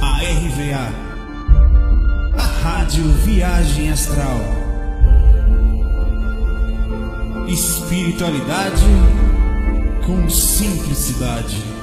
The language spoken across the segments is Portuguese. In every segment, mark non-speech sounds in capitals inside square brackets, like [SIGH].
À RVA, a Rádio Viagem Astral. Espiritualidade com simplicidade.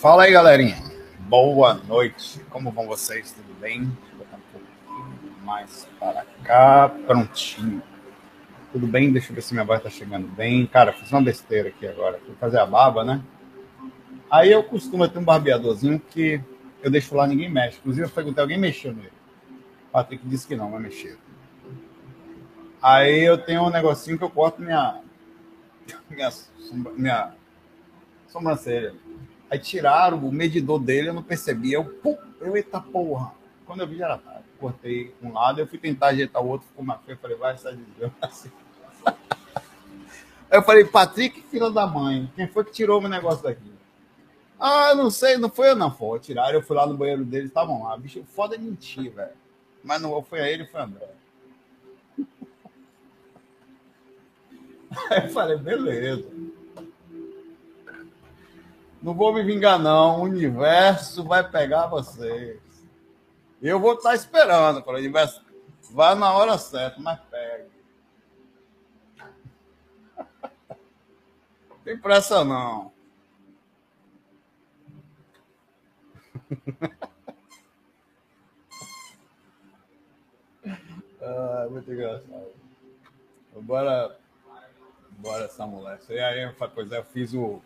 Fala aí, galerinha. Boa noite. Como vão vocês? Tudo bem? Vou botar um pouquinho mais para cá. Prontinho. Tudo bem? Deixa eu ver se minha voz tá chegando bem. Cara, fiz uma besteira aqui agora. Fui fazer a barba, né? Aí eu costumo ter um barbeadorzinho que eu deixo lá, ninguém mexe. Inclusive, eu perguntei, alguém mexeu nele? O Patrick disse que não, vai mexer. Aí eu tenho um negocinho que eu corto minha, [LAUGHS] minha, minha sobrancelha. Aí tiraram o medidor dele, eu não percebi. Eu, pum, eu, eita porra. Quando eu vi, já era tarde. Cortei um lado, eu fui tentar ajeitar o outro, ficou mais feio. Eu falei, vai, sai de Deus. [LAUGHS] Aí eu falei, Patrick, filha da mãe, quem foi que tirou meu negócio daqui? Ah, não sei, não foi eu não, foi. Tiraram, eu fui lá no banheiro deles, estavam lá. Bicho, foda é mentir, velho. Mas não foi a ele, foi a André. [LAUGHS] Aí eu falei, beleza. Não vou me vingar, não. O universo vai pegar vocês. Eu vou estar esperando, para o universo vá na hora certa, mas pega. Tem pressa, não. [LAUGHS] ah, muito engraçado. Bora, bora essa mulher. E aí, pois é, eu fiz o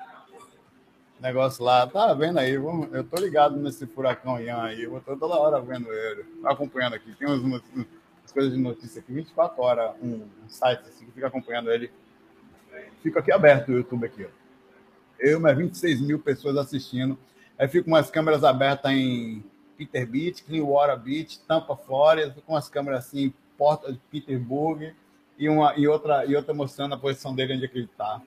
negócio lá. Tá vendo aí? Vamos, eu tô ligado nesse furacão Ian aí. Eu tô toda hora vendo ele. acompanhando aqui. Tem umas, umas coisas de notícia aqui, 24 horas, um, um site assim, que fica acompanhando ele. Fica aqui aberto o YouTube aqui. Eu, mais 26 mil pessoas assistindo. Aí fico com umas câmeras abertas em Peter Beach, Clearwater Beach, Tampa, Flórida. Com umas câmeras assim, Porta de Petersburg e, uma, e, outra, e outra mostrando a posição dele onde é que ele está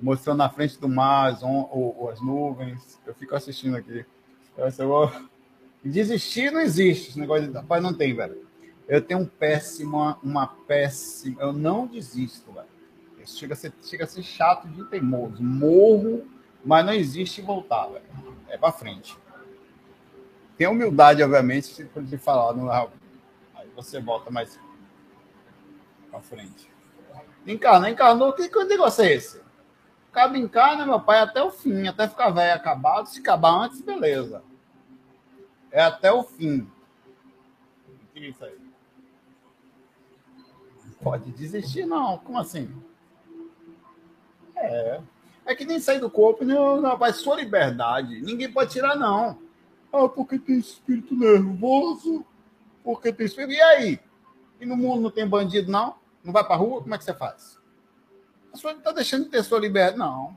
mostrando na frente do mar as, on, ou, as nuvens. Eu fico assistindo aqui. Vou... Desistir não existe. Esse negócio de rapaz não tem, velho. Eu tenho um péssimo, uma péssima. Eu não desisto, velho. Chega a ser, chega a ser chato de teimoso. Morro, mas não existe voltar, velho. É pra frente. Tem humildade, obviamente, de falar. Não, aí você volta mais pra frente. Encarna, encarnou. Que, que negócio é esse? Em casa, né, meu pai, até o fim, até ficar velho acabado. Se acabar antes, beleza. É até o fim. O que é isso aí? Pode desistir, não. Como assim? É. É que nem sair do corpo, não, não, rapaz, sua liberdade. Ninguém pode tirar, não. Ah, porque tem espírito nervoso. Porque tem espírito. E aí? E no mundo não tem bandido, não? Não vai pra rua? Como é que você faz? A sua está deixando de ter sua liberdade. Não.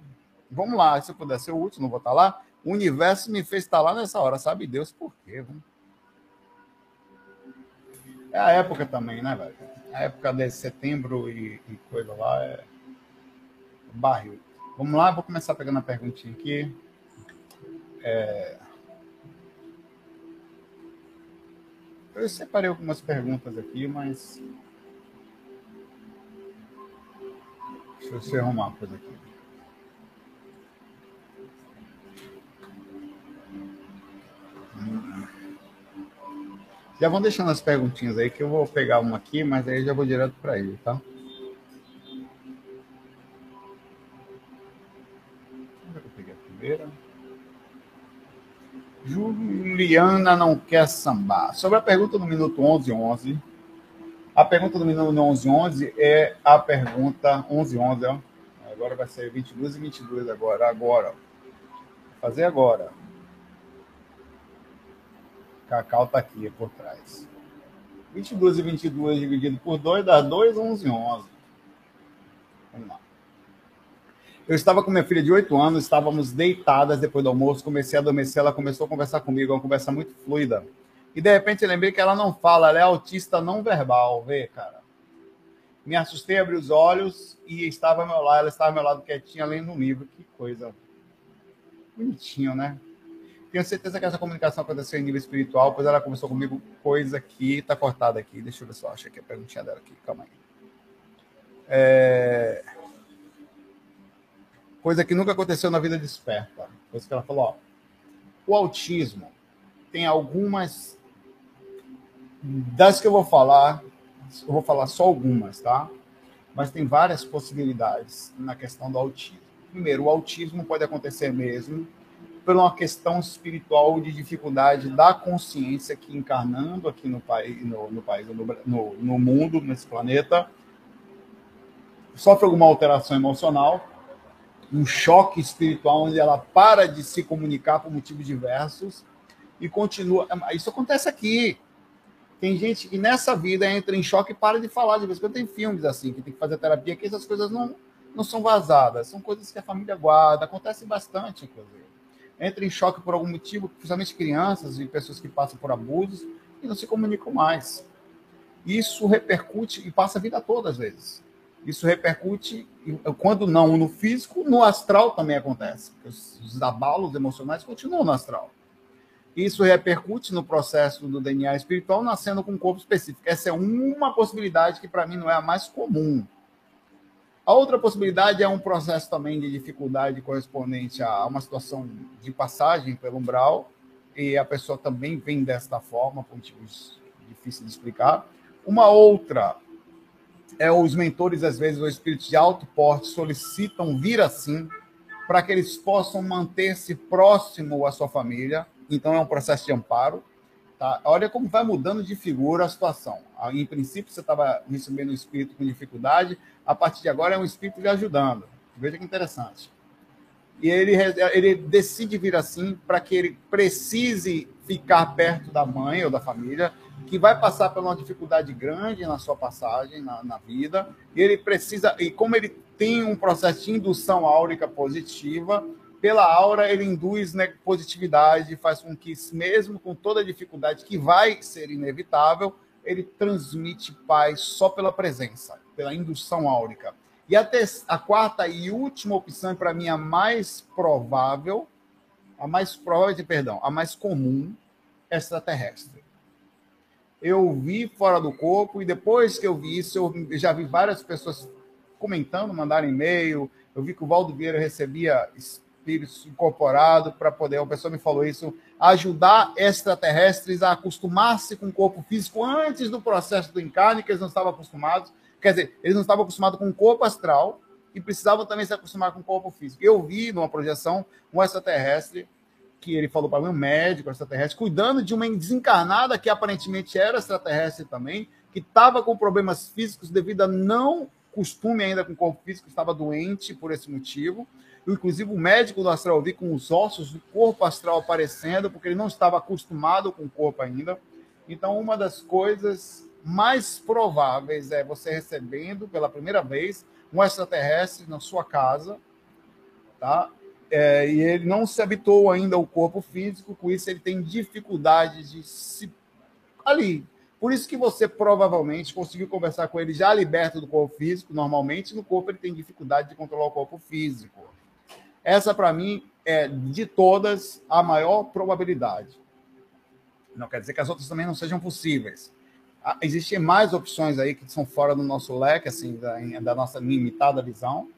Vamos lá, se eu puder ser último, não vou estar lá. O universo me fez estar lá nessa hora, sabe Deus por quê? É a época também, né, velho? A época de setembro e, e coisa lá é barril. Vamos lá, vou começar pegando a perguntinha aqui. É... Eu separei algumas perguntas aqui, mas Deixa eu arrumar uma coisa aqui. Já vão deixando as perguntinhas aí que eu vou pegar uma aqui, mas aí já vou direto para ele, tá? Eu peguei a primeira? Juliana não quer sambar. Sobre a pergunta do minuto 11 11, a pergunta do minuto 1111 é a pergunta 1111, ó. Agora vai ser 22 e 22 agora. Agora. Fazer agora. Cacau tá aqui por trás. 22 e 22 dividido por 2 dá 2, 11 11. Vamos lá. Eu estava com minha filha de 8 anos, estávamos deitadas depois do almoço, comecei a adormecer, ela começou a conversar comigo, uma conversa muito fluida. E de repente eu lembrei que ela não fala, ela é autista não verbal, vê, cara. Me assustei, abri os olhos e estava ao meu lado, ela estava ao meu lado quietinha lendo um livro. Que coisa bonitinho, né? Tenho certeza que essa comunicação aconteceu em nível espiritual, pois ela conversou comigo coisa que está cortada aqui. Deixa eu ver se eu acho aqui a perguntinha dela aqui. Calma aí. É... Coisa que nunca aconteceu na vida desperta. Coisa que ela falou, ó. O autismo tem algumas das que eu vou falar, eu vou falar só algumas, tá? Mas tem várias possibilidades na questão do autismo. Primeiro, o autismo pode acontecer mesmo por uma questão espiritual de dificuldade da consciência que encarnando aqui no país, no, no país, no, no, no mundo, nesse planeta, sofre alguma alteração emocional, um choque espiritual onde ela para de se comunicar por motivos diversos e continua. Isso acontece aqui. Tem gente que nessa vida entra em choque e para de falar. De vez em quando tem filmes assim, que tem que fazer terapia, que essas coisas não, não são vazadas. São coisas que a família guarda. Acontece bastante, inclusive entra em choque por algum motivo, principalmente crianças e pessoas que passam por abusos e não se comunicam mais. Isso repercute e passa a vida toda às vezes. Isso repercute, quando não no físico, no astral também acontece. Os abalos emocionais continuam no astral. Isso repercute no processo do DNA espiritual, nascendo com um corpo específico. Essa é uma possibilidade que, para mim, não é a mais comum. A outra possibilidade é um processo também de dificuldade correspondente a uma situação de passagem pelo umbral, e a pessoa também vem desta forma, por motivos difíceis de explicar. Uma outra é os mentores, às vezes, o espírito de alto porte, solicitam vir assim, para que eles possam manter-se próximo à sua família. Então, é um processo de amparo. Tá? Olha como vai mudando de figura a situação. Em princípio, você estava recebendo um espírito com dificuldade, a partir de agora é um espírito lhe ajudando. Veja que interessante. E ele, ele decide vir assim para que ele precise ficar perto da mãe ou da família, que vai passar por uma dificuldade grande na sua passagem na, na vida, e ele precisa, e como ele tem um processo de indução áurica positiva, pela aura ele induz né, positividade, faz com que, mesmo com toda a dificuldade que vai ser inevitável, ele transmite paz só pela presença, pela indução áurica. E a, a quarta e última opção, para mim, a mais provável, a mais provável, perdão, a mais comum, extraterrestre. Eu vi fora do corpo e depois que eu vi isso, eu já vi várias pessoas comentando, mandaram e-mail. Eu vi que o Valdo Vieira recebia espíritos incorporados para poder, uma pessoa me falou isso, ajudar extraterrestres a acostumar-se com o corpo físico antes do processo do encarne, que eles não estavam acostumados. Quer dizer, eles não estavam acostumados com o corpo astral e precisavam também se acostumar com o corpo físico. Eu vi numa projeção um extraterrestre que ele falou para mim, um médico extraterrestre, cuidando de uma desencarnada que aparentemente era extraterrestre também, que estava com problemas físicos devido a não costume ainda com o corpo físico, estava doente por esse motivo. Inclusive, o médico do astral vi com os ossos do corpo astral aparecendo, porque ele não estava acostumado com o corpo ainda. Então, uma das coisas mais prováveis é você recebendo pela primeira vez um extraterrestre na sua casa, tá? É, e ele não se habitou ainda ao corpo físico, com isso ele tem dificuldade de se ali. Por isso que você provavelmente conseguiu conversar com ele já liberto do corpo físico, normalmente no corpo ele tem dificuldade de controlar o corpo físico. Essa, para mim, é de todas a maior probabilidade. Não quer dizer que as outras também não sejam possíveis. Ah, existem mais opções aí que são fora do nosso leque, assim, da, da nossa limitada visão,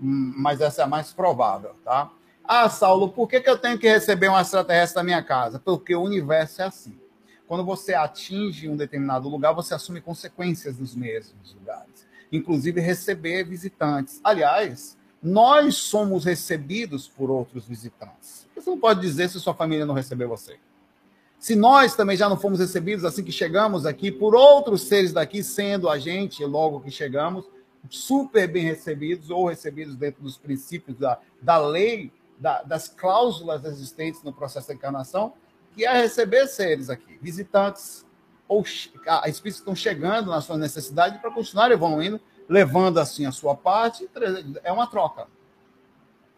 hum, mas essa é a mais provável, tá? Ah, Saulo, por que, que eu tenho que receber um extraterrestre na minha casa? Porque o universo é assim. Quando você atinge um determinado lugar, você assume consequências nos mesmos lugares, inclusive receber visitantes. Aliás, nós somos recebidos por outros visitantes. Você não pode dizer se sua família não recebeu você. Se nós também já não fomos recebidos assim que chegamos aqui por outros seres daqui, sendo a gente, logo que chegamos, super bem recebidos ou recebidos dentro dos princípios da, da lei, da, das cláusulas existentes no processo da encarnação, que é receber seres aqui, visitantes ou espíritos que estão chegando na sua necessidade para continuar evoluindo, levando assim a sua parte, é uma troca.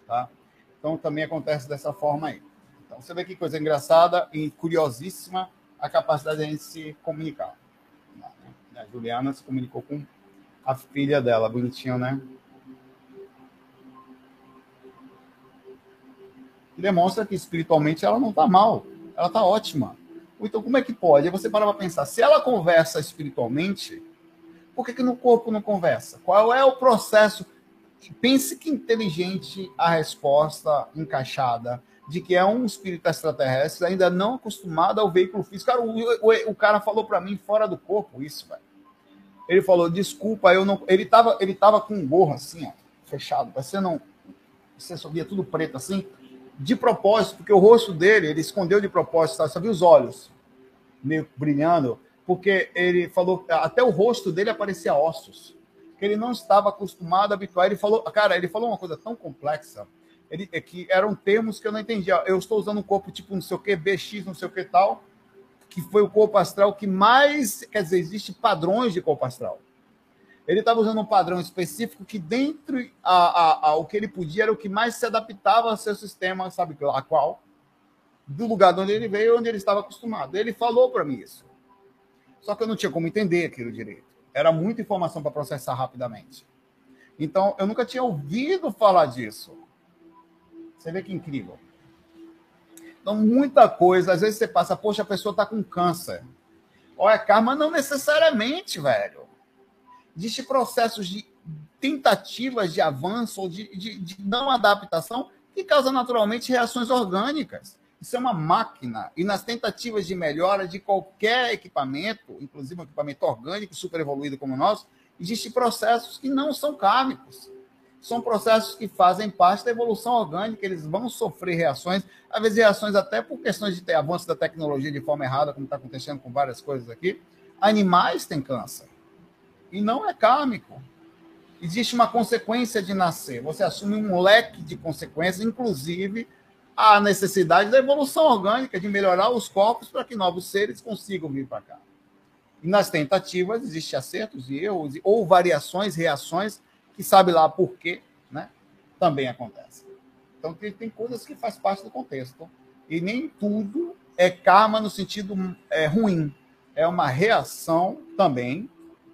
Tá? Então também acontece dessa forma aí. Então você vê que coisa engraçada e curiosíssima a capacidade de a gente se comunicar. A Juliana se comunicou com a filha dela, bonitinho, né? demonstra que espiritualmente ela não está mal, ela está ótima. Então, como é que pode? Aí você para para pensar, se ela conversa espiritualmente, por que, que no corpo não conversa? Qual é o processo? Pense que inteligente a resposta encaixada de que é um espírito extraterrestre ainda não acostumado ao veículo físico. Cara, o, o, o cara falou para mim fora do corpo isso, velho. Ele falou, desculpa, eu não. Ele tava, ele tava com um gorro assim, ó, fechado, você não. Você só via tudo preto assim, de propósito, porque o rosto dele, ele escondeu de propósito, sabe? só viu os olhos meio brilhando, porque ele falou, até o rosto dele aparecia ossos, que ele não estava acostumado a habituar. Ele falou, cara, ele falou uma coisa tão complexa, ele, é que eram termos que eu não entendia. Eu estou usando um corpo tipo não sei o que, BX, não sei o que tal, que foi o corpo astral que mais, quer dizer, existe padrões de corpo astral. Ele estava usando um padrão específico que dentro a, a, a, o que ele podia era o que mais se adaptava ao seu sistema, sabe lá qual? Do lugar de onde ele veio, onde ele estava acostumado. Ele falou para mim isso. Só que eu não tinha como entender aquilo direito. Era muita informação para processar rapidamente. Então, eu nunca tinha ouvido falar disso. Você vê que incrível. Então, muita coisa, às vezes você passa, poxa, a pessoa está com câncer. Olha, karma não necessariamente, velho. Existem processos de tentativas de avanço ou de, de, de não adaptação que causam naturalmente reações orgânicas. Isso é uma máquina. E nas tentativas de melhora de qualquer equipamento, inclusive um equipamento orgânico super evoluído como o nosso, existem processos que não são kármicos são processos que fazem parte da evolução orgânica, eles vão sofrer reações, às vezes reações até por questões de ter avanço da tecnologia de forma errada, como está acontecendo com várias coisas aqui. Animais têm câncer. E não é kármico. Existe uma consequência de nascer. Você assume um leque de consequências, inclusive a necessidade da evolução orgânica, de melhorar os corpos para que novos seres consigam vir para cá. E nas tentativas existem acertos e erros, ou variações, reações que sabe lá por quê, né? Também acontece. Então tem, tem coisas que faz parte do contexto. E nem tudo é karma no sentido é, ruim. É uma reação também,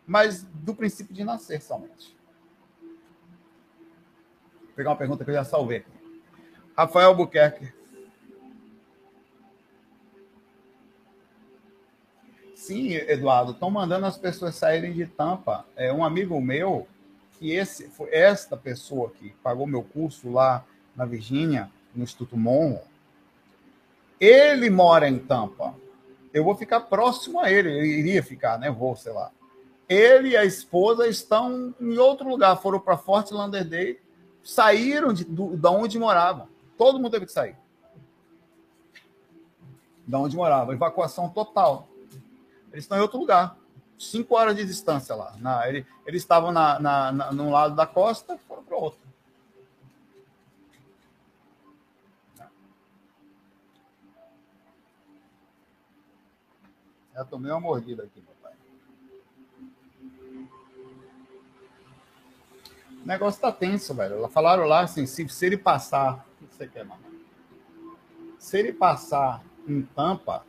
mas do princípio de nascer somente. Vou pegar uma pergunta que eu já salvei. Rafael Buquerque. Sim, Eduardo, estão mandando as pessoas saírem de tampa. É, um amigo meu, que esse, foi esta pessoa que pagou meu curso lá na Virgínia, no Instituto Monroe, ele mora em Tampa. Eu vou ficar próximo a ele, ele iria ficar, né? Vou, sei lá. Ele e a esposa estão em outro lugar, foram para Fort Lauderdale, saíram de, do, de onde moravam. Todo mundo teve que sair. Da onde morava. Evacuação total. Eles estão em outro lugar cinco horas de distância lá. Na, ele, eles estavam na, na, na, num lado da costa foram para o outro. Já tomei uma mordida aqui, meu pai. O negócio tá tenso, velho. Falaram lá assim, se, se ele passar. Você quer, mamãe? Se ele passar em tampa,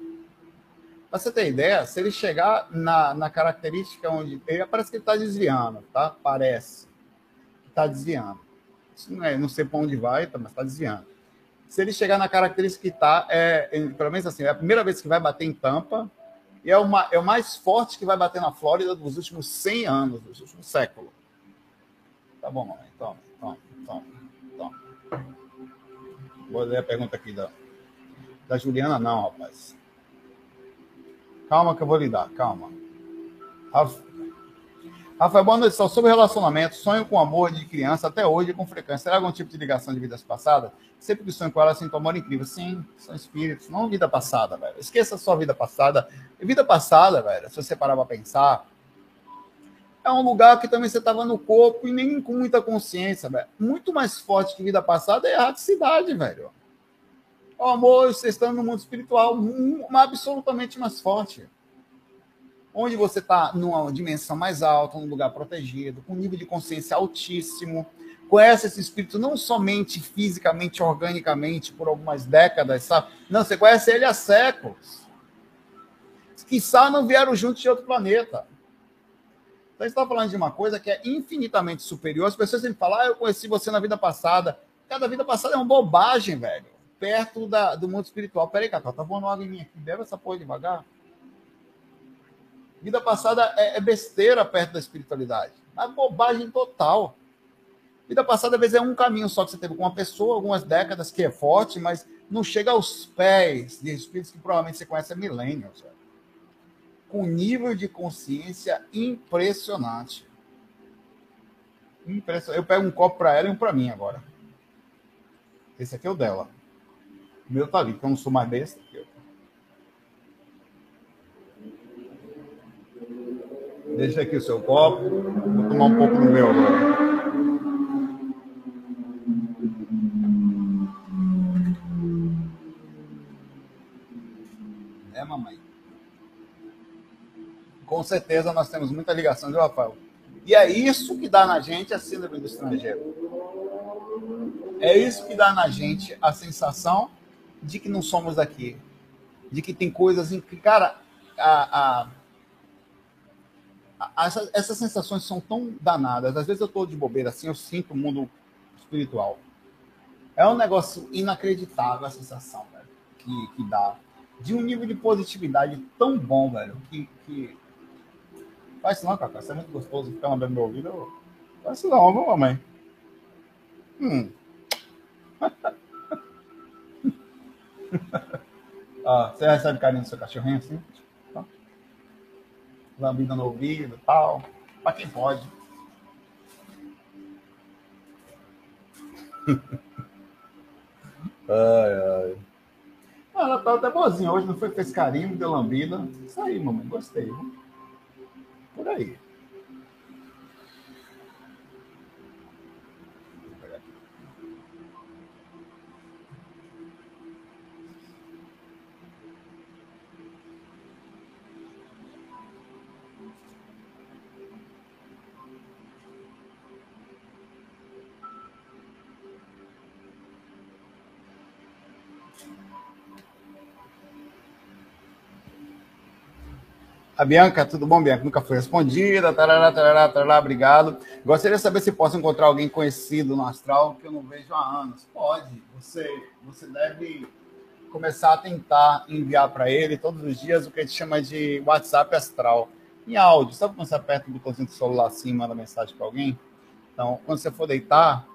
para você ter ideia, se ele chegar na, na característica onde. Ele parece que ele está desviando, tá? Parece que está desviando. Isso não, é, não sei para onde vai, tá, mas está desviando. Se ele chegar na característica que está, é, pelo menos assim, é a primeira vez que vai bater em tampa, e é, uma, é o mais forte que vai bater na Flórida dos últimos 100 anos, dos últimos séculos. Tá bom, mamãe. Toma, toma, toma. Vou ler a pergunta aqui da, da Juliana, não, rapaz. Calma que eu vou lhe dar, calma. Rafael, boa noite. Sobre relacionamento, sonho com amor de criança até hoje com frequência. Será algum tipo de ligação de vidas passadas? Sempre que sonho com ela, sinto amor incrível. Sim, são espíritos, não vida passada, velho. Esqueça só vida passada. Vida passada, velho, se você parar pra pensar, é um lugar que também você estava no corpo e nem com muita consciência, velho. Muito mais forte que vida passada é a erraticidade, velho. O amor, você estando no mundo espiritual, absolutamente mais forte. Onde você está numa dimensão mais alta, num lugar protegido, com um nível de consciência altíssimo, conhece esse espírito não somente fisicamente, organicamente, por algumas décadas, sabe? Não, você conhece ele há séculos. Quiçá não vieram juntos de outro planeta. Então, está falando de uma coisa que é infinitamente superior. As pessoas sempre falam, ah, eu conheci você na vida passada. Cada vida passada é uma bobagem, velho. Perto da, do mundo espiritual. Peraí, Cacau, tá voando água em mim aqui. Bebe essa porra devagar. Vida passada é, é besteira perto da espiritualidade. É bobagem total. Vida passada, às vezes, é um caminho só que você teve com uma pessoa, algumas décadas, que é forte, mas não chega aos pés de espíritos que provavelmente você conhece há milênios. Velho com nível de consciência impressionante. Impressionante. Eu pego um copo para ela e um para mim agora. Esse aqui é o dela. O meu tá ali, porque eu não sou mais besta. Deixa aqui o seu copo. Vou tomar um pouco do meu agora. É, mamãe com certeza nós temos muita ligação de Rafael. E é isso que dá na gente a síndrome do estrangeiro. É isso que dá na gente a sensação de que não somos daqui. De que tem coisas em que, cara, a, a, a, essa, essas sensações são tão danadas. Às vezes eu estou de bobeira assim, eu sinto o mundo espiritual. É um negócio inacreditável a sensação, velho, que, que dá. De um nível de positividade tão bom, velho, que, que Faz isso não, Cacá. Isso é muito gostoso ficar lambendo meu ouvido. Faz isso não, viu, mamãe? Hum. [LAUGHS] ah, você recebe carinho do seu cachorrinho assim? Tá. Lambida no ouvido e tal. Pra quem pode. [LAUGHS] ai, ai. Ah, ela tá até boazinha hoje, não foi? Fez carinho, deu lambida. Isso aí, mamãe. Gostei. Viu? Por aí. A Bianca, tudo bom, Bianca? Nunca foi respondida. Tarará, tarará, tarará, obrigado. Gostaria de saber se posso encontrar alguém conhecido no astral que eu não vejo há anos. Pode. Você, você deve começar a tentar enviar para ele todos os dias o que a gente chama de WhatsApp astral. Em áudio. Sabe quando você aperta o botãozinho do celular assim e manda mensagem para alguém? Então, quando você for deitar,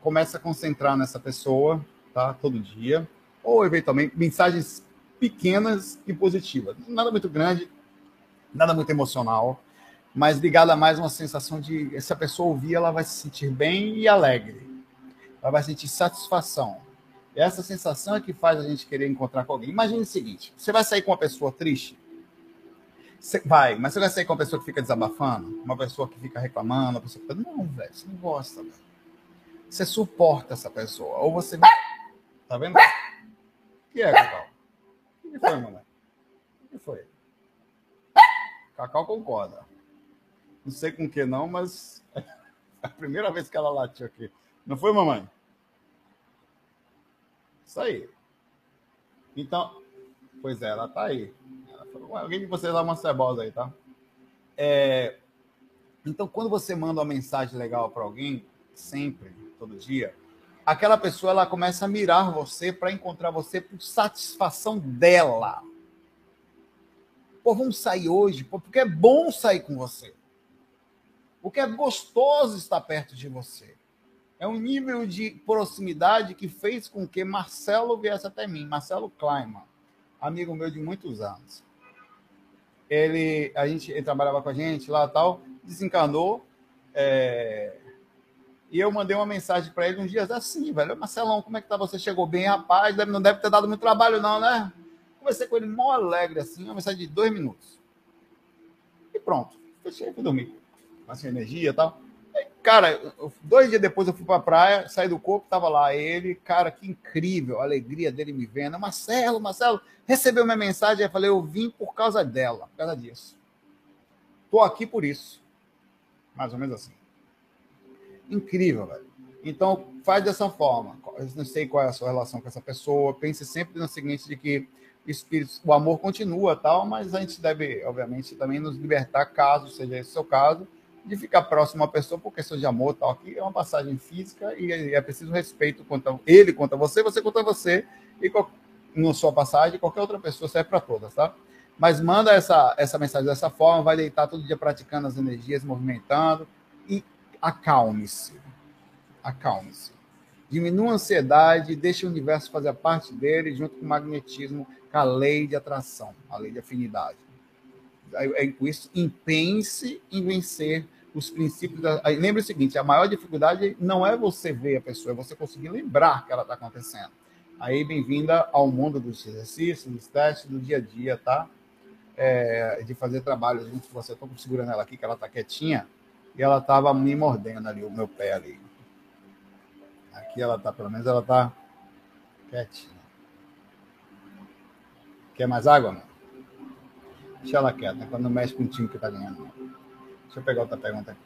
começa a concentrar nessa pessoa, tá? Todo dia. Ou, eventualmente, mensagens pequenas e positivas. Nada muito grande, nada muito emocional, mas ligada a mais uma sensação de se a pessoa ouvir, ela vai se sentir bem e alegre. Ela vai sentir satisfação. Essa sensação é que faz a gente querer encontrar com alguém. Imagine o seguinte: você vai sair com uma pessoa triste? Você vai, mas você vai sair com uma pessoa que fica desabafando? Uma pessoa que fica reclamando? Uma pessoa que. Não, velho, você não gosta, velho. Você suporta essa pessoa. Ou você. Tá vendo? O que é, Cacau? O que foi, mamãe? O que foi? Cacau concorda. Não sei com que não, mas é [LAUGHS] a primeira vez que ela latiu aqui. Não foi, mamãe? Isso aí. Então, pois é, ela tá aí. Ela falou, alguém de vocês dá uma cebosa aí, tá? É, então, quando você manda uma mensagem legal para alguém, sempre, todo dia, aquela pessoa ela começa a mirar você para encontrar você por satisfação dela. Pô, vamos sair hoje, pô, porque é bom sair com você. Porque é gostoso estar perto de você. É um nível de proximidade que fez com que Marcelo viesse até mim, Marcelo Kleiman, amigo meu de muitos anos. Ele, a gente, ele trabalhava com a gente lá tal, desencarnou. É, e eu mandei uma mensagem para ele uns dias assim, velho. Marcelão, como é que tá? Você chegou bem, rapaz? Não deve ter dado muito trabalho, não, né? Conversei com ele mó alegre, assim, uma mensagem de dois minutos. E pronto, fechei e fui dormir. passei energia e tal. Cara, dois dias depois eu fui pra praia, saí do corpo, tava lá ele, cara, que incrível, a alegria dele me vendo. Marcelo, Marcelo, recebeu minha mensagem, eu falei, eu vim por causa dela, por causa disso. Tô aqui por isso. Mais ou menos assim. Incrível, velho. Então, faz dessa forma. Eu não sei qual é a sua relação com essa pessoa. Pense sempre no seguinte, de que o, espírito, o amor continua, tal, mas a gente deve, obviamente, também nos libertar, caso seja esse o seu caso, de ficar próximo à pessoa por questão de amor, tal. Aqui é uma passagem física e é preciso respeito contra ele, contra você, você contra você, e na sua passagem, qualquer outra pessoa serve para todas, tá? Mas manda essa, essa mensagem dessa forma, vai deitar todo dia praticando as energias, movimentando e acalme-se. Acalme-se. Diminua a ansiedade, deixe o universo fazer parte dele, junto com o magnetismo, a lei de atração, a lei de afinidade. Com isso, empenhe-se em vencer os princípios. Da... Lembre o seguinte: a maior dificuldade não é você ver a pessoa, é você conseguir lembrar que ela está acontecendo. Aí, bem-vinda ao mundo dos exercícios, dos testes, do dia a dia, tá? É, de fazer trabalho junto com você. Estou segurando ela aqui, que ela está quietinha, e ela estava me mordendo ali, o meu pé ali. Aqui ela está, pelo menos ela está quietinha. Quer mais água, mano? Deixa ela quieta, quando mexe com o time que está ganhando. Deixa eu pegar outra pergunta aqui.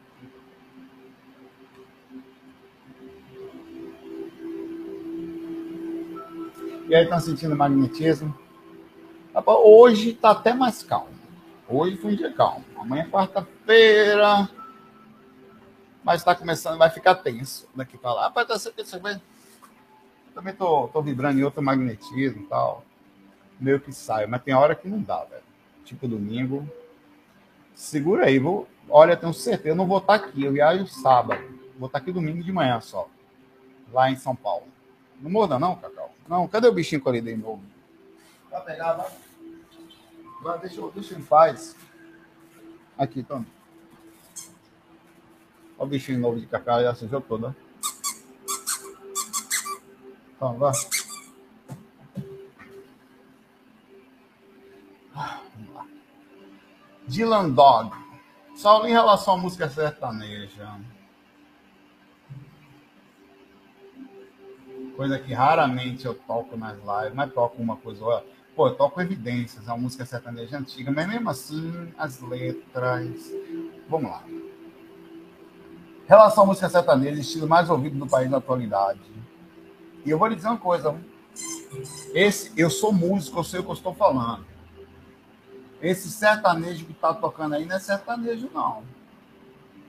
E aí, estão sentindo magnetismo? Hoje está até mais calmo. Hoje foi um dia calmo. Amanhã é quarta-feira. Mas está começando, vai ficar tenso daqui para lá. Rapaz, tá sempre. Também tô vibrando em outro magnetismo e tal. Meio que saio, mas tem hora que não dá, velho. Tipo domingo. Segura aí, vou, Olha, tenho certeza, eu não vou estar aqui, eu viajo sábado. Vou estar aqui domingo de manhã só. Lá em São Paulo. Não muda não, Cacau? Não, cadê o bichinho que eu novo? Vai pegar, vai. Vai, deixa, deixa em paz. Aqui, toma. Olha o bichinho novo de Cacau, já sujou toda. Toma, vai. Dylan Dog. Só em relação à música sertaneja. Coisa que raramente eu toco nas lives, mas toco uma coisa. Pô, eu toco evidências, é uma música sertaneja antiga, mas mesmo assim, as letras. Vamos lá. Relação à música sertaneja, estilo mais ouvido do país na atualidade. E eu vou lhe dizer uma coisa. Esse, eu sou músico, eu sei o que eu estou falando. Esse sertanejo que tá tocando aí não é sertanejo, não.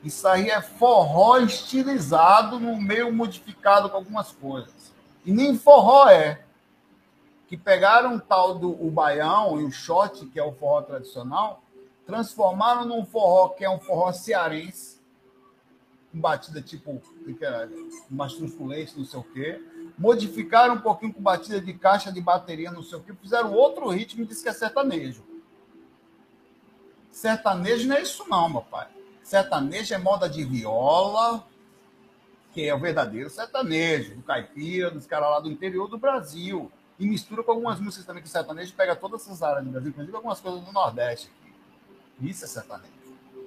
Isso aí é forró estilizado no meio modificado com algumas coisas. E nem forró é. Que pegaram o tal do o baião e o shot, que é o forró tradicional, transformaram num forró que é um forró cearense, com batida tipo mastruz com leite, não sei o quê. Modificaram um pouquinho com batida de caixa de bateria, não sei o quê. Fizeram outro ritmo e disse que é sertanejo. Sertanejo não é isso não, meu pai. Sertanejo é moda de viola, que é o verdadeiro sertanejo, do caipira, dos caras lá do interior do Brasil. E mistura com algumas músicas também que o sertanejo pega todas essas áreas do Brasil, inclusive algumas coisas do Nordeste. Isso é sertanejo.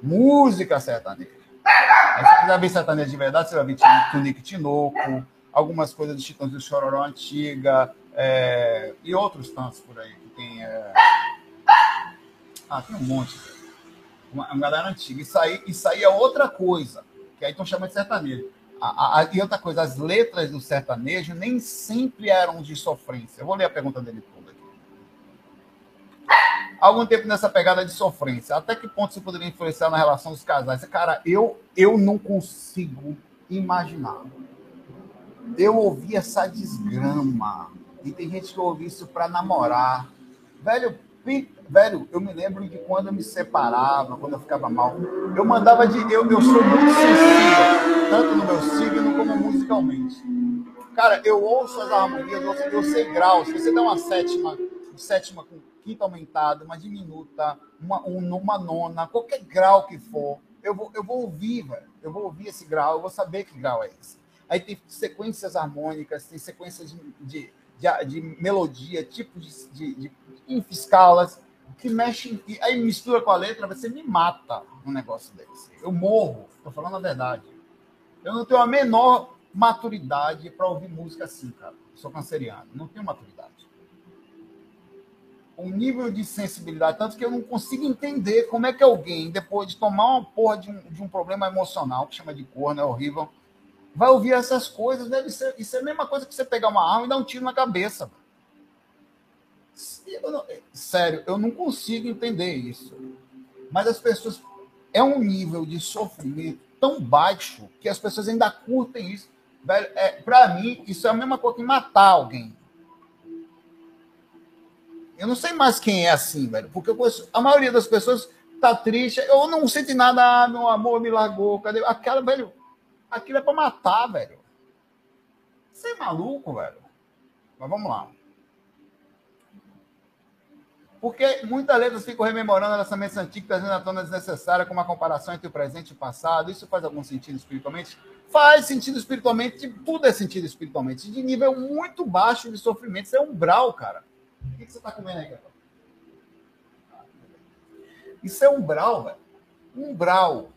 Música sertaneja. Aí, se quiser ver sertanejo de verdade, você vai ver Tunique Tinoco, algumas coisas de Titãs do Chororó antiga, é, e outros tantos por aí que tem. É... Ah, tem um monte uma, uma galera antiga. Isso aí, isso aí é outra coisa, que aí estão chamando de sertanejo. A, a, e outra coisa, as letras do sertanejo nem sempre eram de sofrência. Eu vou ler a pergunta dele toda aqui. Algum tempo nessa pegada de sofrência, até que ponto você poderia influenciar na relação dos casais? Cara, eu, eu não consigo imaginar. Eu ouvi essa desgrama. E tem gente que ouve isso para namorar. Velho, Velho, eu me lembro de quando eu me separava, quando eu ficava mal. Eu mandava de. Eu, eu sou muito sensível, tanto no meu signo como musicalmente. Cara, eu ouço as harmonias, eu, eu sei graus. Se você dá uma sétima, sétima com quinta aumentada, uma diminuta, uma, uma nona, qualquer grau que for, eu vou, eu vou ouvir, velho. Eu vou ouvir esse grau, eu vou saber que grau é esse. Aí tem sequências harmônicas, tem sequências de, de, de, de melodia, tipos de, de, de, escalas que mexe, e aí mistura com a letra, você me mata um negócio desse. Eu morro, tô falando a verdade. Eu não tenho a menor maturidade para ouvir música assim, cara. Eu sou canceriano, não tenho maturidade. Um nível de sensibilidade, tanto que eu não consigo entender como é que alguém, depois de tomar uma porra de um, de um problema emocional, que chama de corno, é horrível, vai ouvir essas coisas. Deve ser, isso é a mesma coisa que você pegar uma arma e dar um tiro na cabeça. Eu não, sério, eu não consigo entender isso. Mas as pessoas. É um nível de sofrimento tão baixo que as pessoas ainda curtem isso. Velho, é, para mim, isso é a mesma coisa que matar alguém. Eu não sei mais quem é assim, velho. Porque conheço, a maioria das pessoas tá triste. Eu não senti nada, ah, meu amor me largou. Cadê? Aquela, velho. Aquilo é pra matar, velho. Você é maluco, velho. Mas vamos lá. Porque muitas letras ficam rememorando lançamentos antigos, trazendo à tona desnecessária com uma comparação entre o presente e o passado. Isso faz algum sentido espiritualmente? Faz sentido espiritualmente, tudo é sentido espiritualmente. De nível muito baixo de sofrimento. Isso é umbral, cara. O que, você está comendo aí, cara? Isso é umbral, velho. Umbral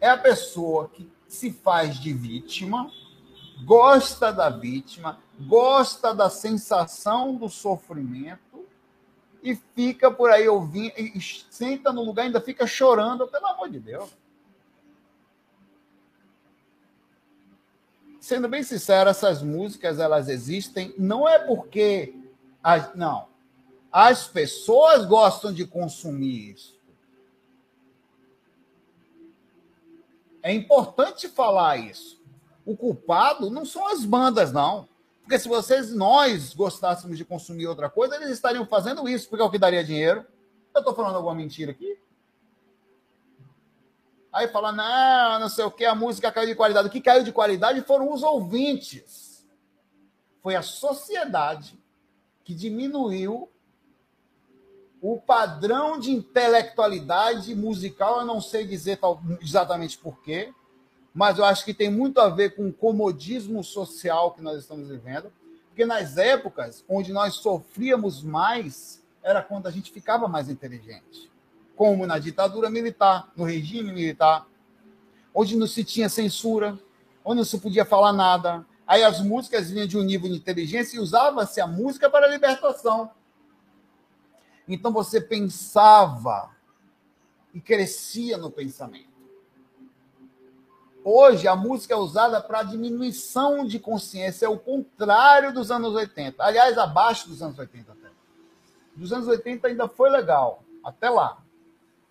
é a pessoa que se faz de vítima, gosta da vítima, gosta da sensação do sofrimento e fica por aí ouvindo, e senta no lugar ainda fica chorando, pelo amor de Deus. Sendo bem sincero, essas músicas elas existem não é porque as, não, as pessoas gostam de consumir isso. É importante falar isso. O culpado não são as bandas, não. Porque se vocês, nós, gostássemos de consumir outra coisa, eles estariam fazendo isso, porque é o que daria dinheiro. Eu estou falando alguma mentira aqui? Aí fala, não, não sei o que, a música caiu de qualidade. O que caiu de qualidade foram os ouvintes. Foi a sociedade que diminuiu o padrão de intelectualidade musical, eu não sei dizer exatamente porquê, mas eu acho que tem muito a ver com o comodismo social que nós estamos vivendo, porque nas épocas onde nós sofríamos mais era quando a gente ficava mais inteligente, como na ditadura militar, no regime militar, onde não se tinha censura, onde não se podia falar nada. Aí as músicas vinham de um nível de inteligência e usava-se a música para a libertação. Então você pensava e crescia no pensamento. Hoje, a música é usada para diminuição de consciência, é o contrário dos anos 80. Aliás, abaixo dos anos 80 até. Dos anos 80 ainda foi legal, até lá.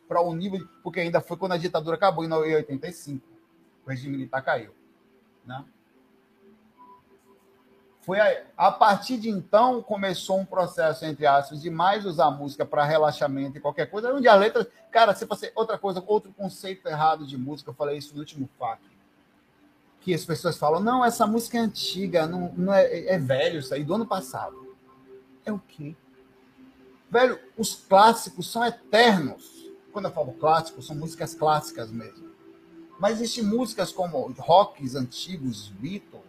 Para o um nível, porque ainda foi quando a ditadura acabou, em 85. O regime militar caiu. Né? Foi a, a partir de então começou um processo, entre aspas, de mais usar música para relaxamento e qualquer coisa, onde a letra. Cara, se você. Outra coisa, outro conceito errado de música, eu falei isso no último FAQ. Que as pessoas falam, não, essa música é antiga, não, não é, é velho isso aí, do ano passado. É o quê? Velho, os clássicos são eternos. Quando eu falo clássicos, são músicas clássicas mesmo. Mas existem músicas como rocks antigos, Beatles,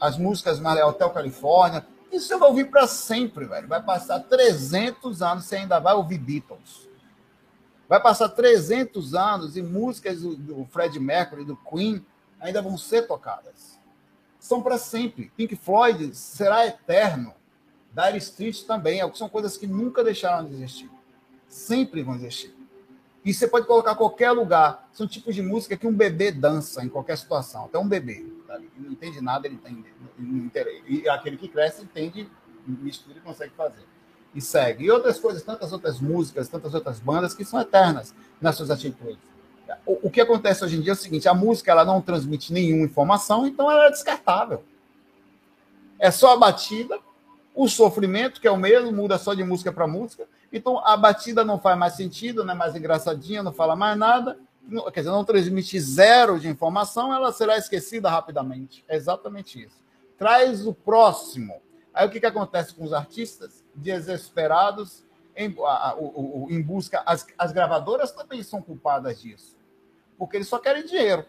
as músicas Maré Hotel Califórnia. Isso você vai ouvir para sempre, velho. Vai passar 300 anos, você ainda vai ouvir Beatles. Vai passar 300 anos e músicas do, do Fred Mercury, do Queen, ainda vão ser tocadas. São para sempre. Pink Floyd será eterno. Dire Street também. São coisas que nunca deixaram de existir. Sempre vão existir. E você pode colocar qualquer lugar. São tipos de música que um bebê dança em qualquer situação. Até um bebê. Tá não entende nada, ele tem. E aquele que cresce entende, mistura e consegue fazer. E segue. E outras coisas, tantas outras músicas, tantas outras bandas que são eternas nas suas atitudes. O, o que acontece hoje em dia é o seguinte: a música ela não transmite nenhuma informação, então ela é descartável. É só a batida, o sofrimento, que é o mesmo, muda só de música para música, então a batida não faz mais sentido, não é mais engraçadinha, não fala mais nada, quer dizer, não transmite zero de informação, ela será esquecida rapidamente. É exatamente isso. Traz o próximo. Aí o que, que acontece com os artistas? Desesperados, em, a, o, o, em busca. As, as gravadoras também são culpadas disso. Porque eles só querem dinheiro.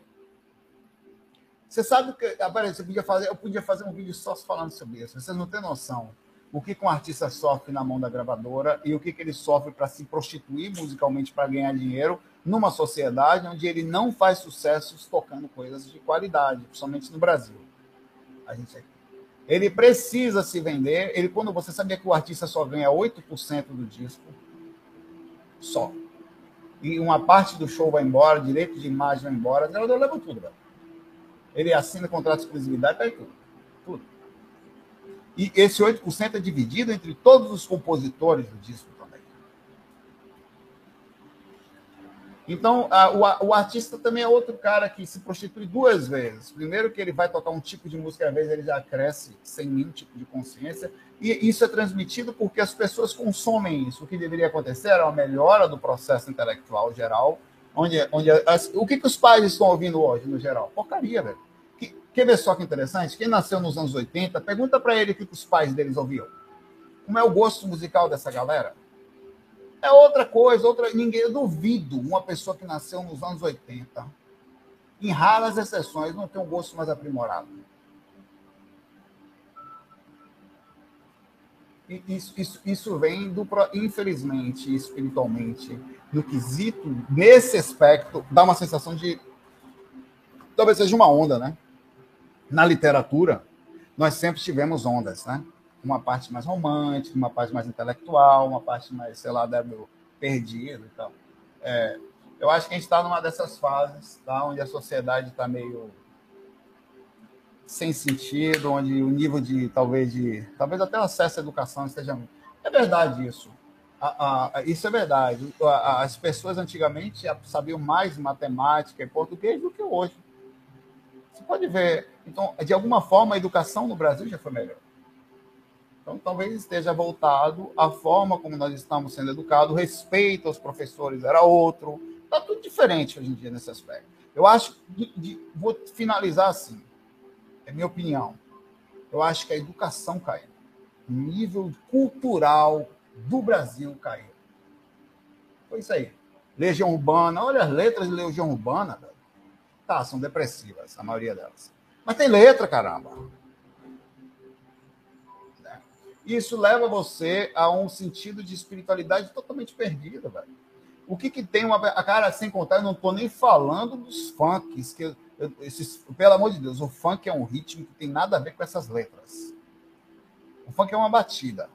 Você sabe que. Aparece, eu podia fazer, eu podia fazer um vídeo só falando sobre isso. Vocês não têm noção o que, um artista sofre na mão da gravadora e o que, que ele sofre para se prostituir musicalmente para ganhar dinheiro numa sociedade onde ele não faz sucessos tocando coisas de qualidade, principalmente no Brasil. A gente ele precisa se vender. Ele, quando você sabia que o artista só ganha 8% do disco, só. E uma parte do show vai embora, direito de imagem vai embora, eu levo tudo, velho. Ele assina contrato de exclusividade, pega tudo. Tudo. E esse 8% é dividido entre todos os compositores do disco também. Então, a, o, o, artista também é outro cara que se prostitui duas vezes. Primeiro, que ele vai tocar um tipo de música, às vezes ele já cresce sem nenhum tipo de consciência. E isso é transmitido porque as pessoas consomem isso. O que deveria acontecer era uma melhora do processo intelectual geral, onde, onde as, o que, que os pais estão ouvindo hoje, no geral? Porcaria, velho. Quer ver só que interessante? Quem nasceu nos anos 80, pergunta para ele o que os pais deles ouviam. Como é o gosto musical dessa galera? É outra coisa, outra. Ninguém, eu duvido uma pessoa que nasceu nos anos 80, em raras exceções, não tem um gosto mais aprimorado. Isso, isso, isso vem do, infelizmente, espiritualmente, no quesito, nesse aspecto, dá uma sensação de. Talvez seja uma onda, né? Na literatura, nós sempre tivemos ondas, né? Uma parte mais romântica, uma parte mais intelectual, uma parte mais, sei lá, débil, perdido e tal. É, eu acho que a gente está numa dessas fases, tá? Onde a sociedade está meio sem sentido, onde o nível de, talvez, de, talvez até o acesso à educação esteja... É verdade isso. A, a, isso é verdade. As pessoas antigamente sabiam mais matemática e português do que hoje. Você pode ver. Então, de alguma forma, a educação no Brasil já foi melhor. Então, talvez esteja voltado à forma como nós estamos sendo educados, respeito aos professores era outro. Está tudo diferente hoje em dia nesse aspecto. Eu acho, de, de, vou finalizar assim, é minha opinião. Eu acho que a educação caiu. O nível cultural do Brasil caiu. Foi isso aí. Legião Urbana, olha as letras de Legião Urbana, velho. Tá, são depressivas, a maioria delas. Mas tem letra, caramba. Né? Isso leva você a um sentido de espiritualidade totalmente perdido, velho. O que que tem uma. Cara, sem contar, eu não tô nem falando dos funks. Que, esses, pelo amor de Deus, o funk é um ritmo que tem nada a ver com essas letras. O funk é uma batida.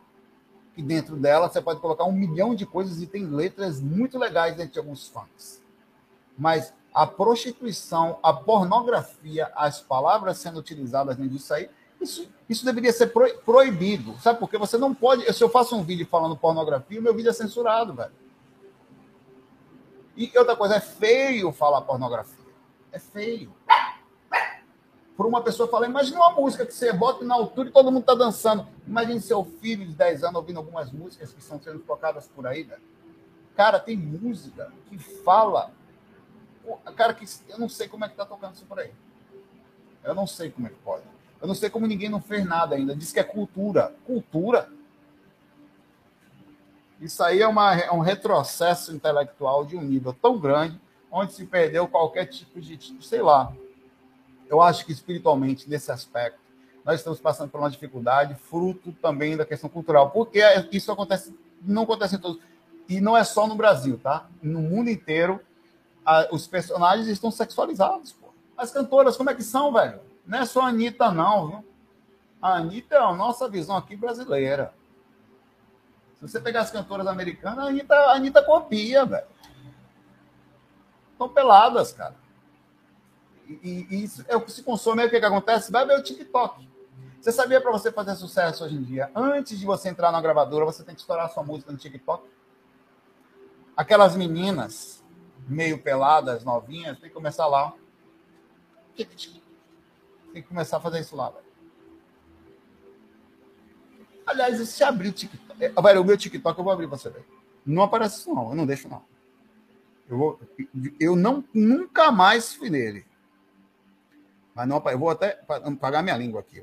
Que dentro dela você pode colocar um milhão de coisas e tem letras muito legais dentro de alguns funks. Mas a prostituição, a pornografia, as palavras sendo utilizadas disso aí, isso, isso deveria ser pro, proibido. Sabe por quê? Você não pode. Se eu faço um vídeo falando pornografia, o meu vídeo é censurado, velho. E outra coisa, é feio falar pornografia. É feio. Por uma pessoa falar, imagina uma música que você bota na altura e todo mundo tá dançando. Imagine seu filho de 10 anos ouvindo algumas músicas que estão sendo tocadas por aí, velho. Cara, tem música que fala cara que eu não sei como é que tá tocando isso por aí. Eu não sei como é que pode. Eu não sei como ninguém não fez nada ainda. Diz que é cultura. Cultura? Isso aí é, uma, é um retrocesso intelectual de um nível tão grande, onde se perdeu qualquer tipo de, sei lá. Eu acho que espiritualmente, nesse aspecto, nós estamos passando por uma dificuldade, fruto também da questão cultural, porque isso acontece, não acontece em todos. E não é só no Brasil, tá? No mundo inteiro, a, os personagens estão sexualizados, pô. As cantoras, como é que são, velho? Não é só a Anitta, não, viu? A Anitta é a nossa visão aqui brasileira. Se você pegar as cantoras americanas, a Anitta, a Anitta copia, velho. Estão peladas, cara. E, e, isso é o que se consome. Aí o que, que acontece? Vai ver o TikTok. Você sabia para você fazer sucesso hoje em dia, antes de você entrar na gravadora, você tem que estourar sua música no TikTok? Aquelas meninas meio peladas, novinhas, tem que começar lá. Tem que começar a fazer isso lá, velho. Aliás, se abrir o TikTok. É, velho, o meu TikTok eu vou abrir pra você ver. Não aparece isso, não. Eu não deixo, não. Eu, vou, eu não, nunca mais fui nele. Mas não, eu vou até pagar minha língua aqui.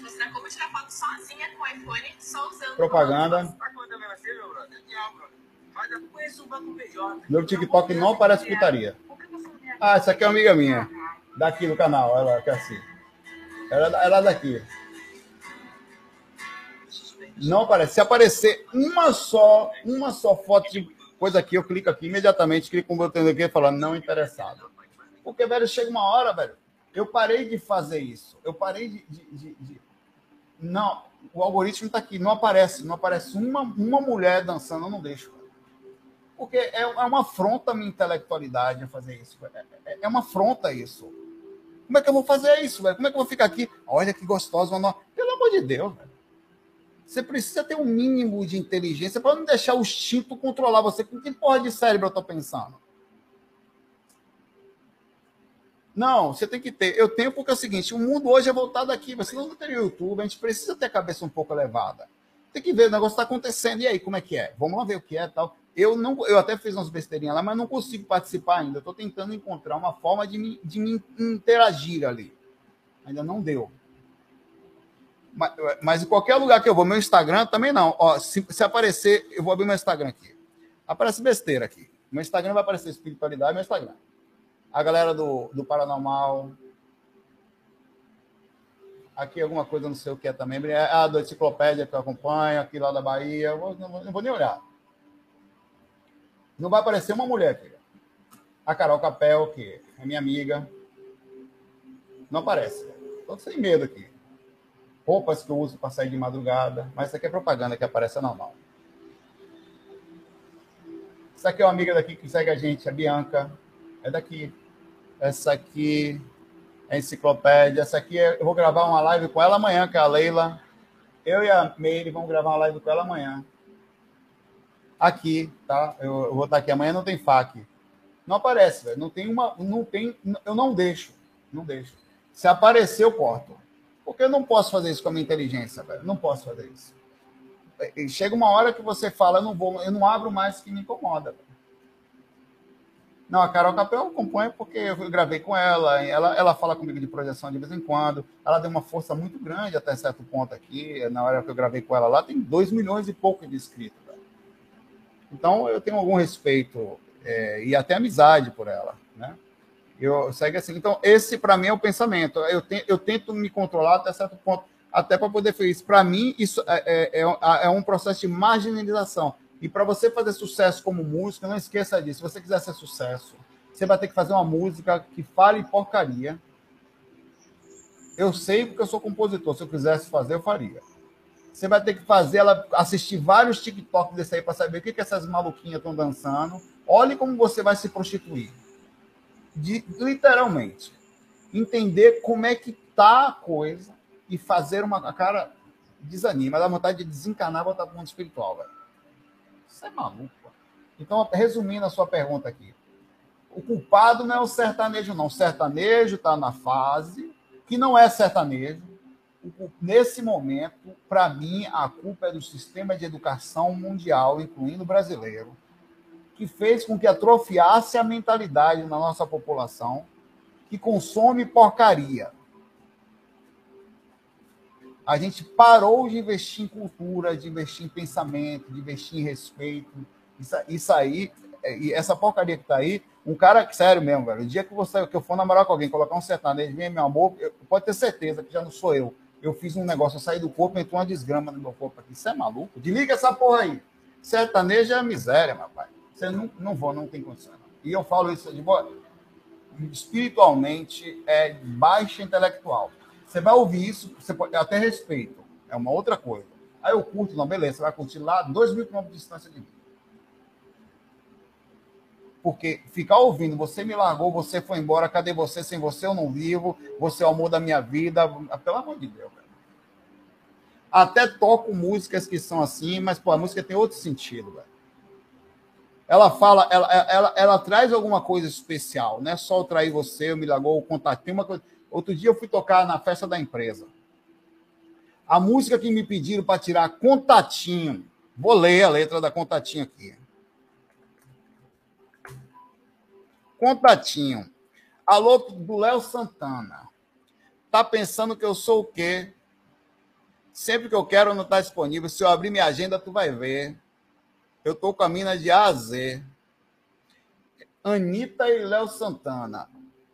Mostrar como tirar foto sozinha com o iPhone, só usando. Propaganda. Meu TikTok não parece putaria. Ah, essa aqui é uma amiga minha. Daqui do canal, ela que é assim. Ela, ela é daqui. Não aparece. Se aparecer uma só, uma só foto de coisa aqui, eu clico aqui imediatamente, clico com o botão aqui e falo não interessado. Porque, velho, chega uma hora, velho, eu parei de fazer isso. Eu parei de. de, de, de... Não, o algoritmo está aqui, não aparece, não aparece uma, uma mulher dançando, eu não deixo. Porque é, é uma afronta a minha intelectualidade fazer isso. É, é, é, uma afronta isso. Como é que eu vou fazer isso, velho? Como é que eu vou ficar aqui? Olha que gostoso, mano. Pelo amor de Deus, velho. Você precisa ter um mínimo de inteligência para não deixar o instinto controlar você. Com que porra de cérebro eu estou pensando? Não, você tem que ter. Eu tenho porque é o seguinte: o mundo hoje é voltado aqui. Você não tem YouTube, a gente precisa ter a cabeça um pouco elevada. Tem que ver, o negócio está acontecendo. E aí, como é que é? Vamos lá ver o que é tal. Eu, não, eu até fiz umas besteirinhas lá, mas não consigo participar ainda. Estou tentando encontrar uma forma de me, de me interagir ali. Ainda não deu. Mas, mas, em qualquer lugar que eu vou, meu Instagram também não. Ó, se, se, aparecer, eu vou abrir meu Instagram aqui. Aparece besteira aqui. Meu Instagram vai aparecer espiritualidade, meu Instagram. A galera do, do Paranormal. Aqui alguma coisa, não sei o que é também. É a do Enciclopédia que eu acompanho, aqui lá da Bahia. Vou, não, não vou nem olhar. Não vai aparecer uma mulher aqui. A Carol Capel, que é minha amiga. Não aparece. Estou sem medo aqui roupas que eu uso para sair de madrugada, mas isso aqui é propaganda que aparece normal. Essa aqui é uma amiga daqui que segue a gente, a Bianca, é daqui. Essa aqui é enciclopédia. Essa aqui é, eu vou gravar uma live com ela amanhã, que é a Leila. Eu e a Meire vamos gravar uma live com ela amanhã. Aqui, tá? Eu, eu vou estar aqui amanhã, não tem FAQ. Não aparece, velho. Não tem uma. Não tem. Eu não deixo. Não deixo. Se aparecer, eu corto. Porque eu não posso fazer isso com a minha inteligência, velho. Não posso fazer isso. Chega uma hora que você fala, eu não vou, eu não abro mais que me incomoda. Não, a Carol Capel acompanha porque eu gravei com ela, ela, ela fala comigo de projeção de vez em quando. Ela deu uma força muito grande até certo ponto aqui. Na hora que eu gravei com ela lá, tem 2 milhões e pouco de inscritos. Velho. Então eu tenho algum respeito é, e até amizade por ela, né? Eu segue assim. Então, esse para mim é o pensamento. Eu, te, eu tento me controlar até certo ponto, até para poder fazer isso. Para mim, isso é, é, é, é, um processo de marginalização. E para você fazer sucesso como músico, não esqueça disso. Se você quiser ser sucesso, você vai ter que fazer uma música que fale porcaria. Eu sei porque eu sou compositor. Se eu quisesse fazer, eu faria. Você vai ter que fazer ela assistir vários TikToks desse aí para saber o que, que essas maluquinhas estão dançando. Olhe como você vai se prostituir de literalmente entender como é que tá a coisa e fazer uma cara desanima, dá vontade de desencanar e botar para o mundo espiritual, velho. Isso é maluco. Então, resumindo a sua pergunta aqui, o culpado não é o sertanejo, não. O sertanejo está na fase que não é sertanejo. Nesse momento, para mim, a culpa é do sistema de educação mundial, incluindo o brasileiro, que fez com que atrofiasse a mentalidade na nossa população que consome porcaria. A gente parou de investir em cultura, de investir em pensamento, de investir em respeito. Isso, isso aí, e essa porcaria que tá aí, um cara, sério mesmo, velho, o dia que, você, que eu for namorar com alguém, colocar um sertanejo, meu amor, eu, pode ter certeza que já não sou eu. Eu fiz um negócio, eu saí do corpo, entrou uma desgrama no meu corpo aqui. Isso é maluco? Desliga essa porra aí. Sertanejo é miséria, meu pai. Você não, não vou, não tem condição. E eu falo isso de boa. Espiritualmente é baixa intelectual. Você vai ouvir isso, você pode até respeito, é uma outra coisa. Aí eu curto, não, beleza, você vai curtir lá, dois mil quilômetros de distância de mim. Porque ficar ouvindo, você me largou, você foi embora, cadê você? Sem você eu não vivo, você é o amor da minha vida. Pelo amor de Deus, velho. Até toco músicas que são assim, mas pô, a música tem outro sentido, velho ela fala, ela, ela, ela, traz alguma coisa especial, não é só trair você, o milagou, o contato. Tem uma coisa. Outro dia eu fui tocar na festa da empresa. A música que me pediram para tirar contatinho. Vou ler a letra da contatinho aqui. Contatinho. Alô do Léo Santana. Tá pensando que eu sou o quê? Sempre que eu quero não está disponível. Se eu abrir minha agenda, tu vai ver. Eu estou com a mina de A a Z. Anitta e Léo Santana.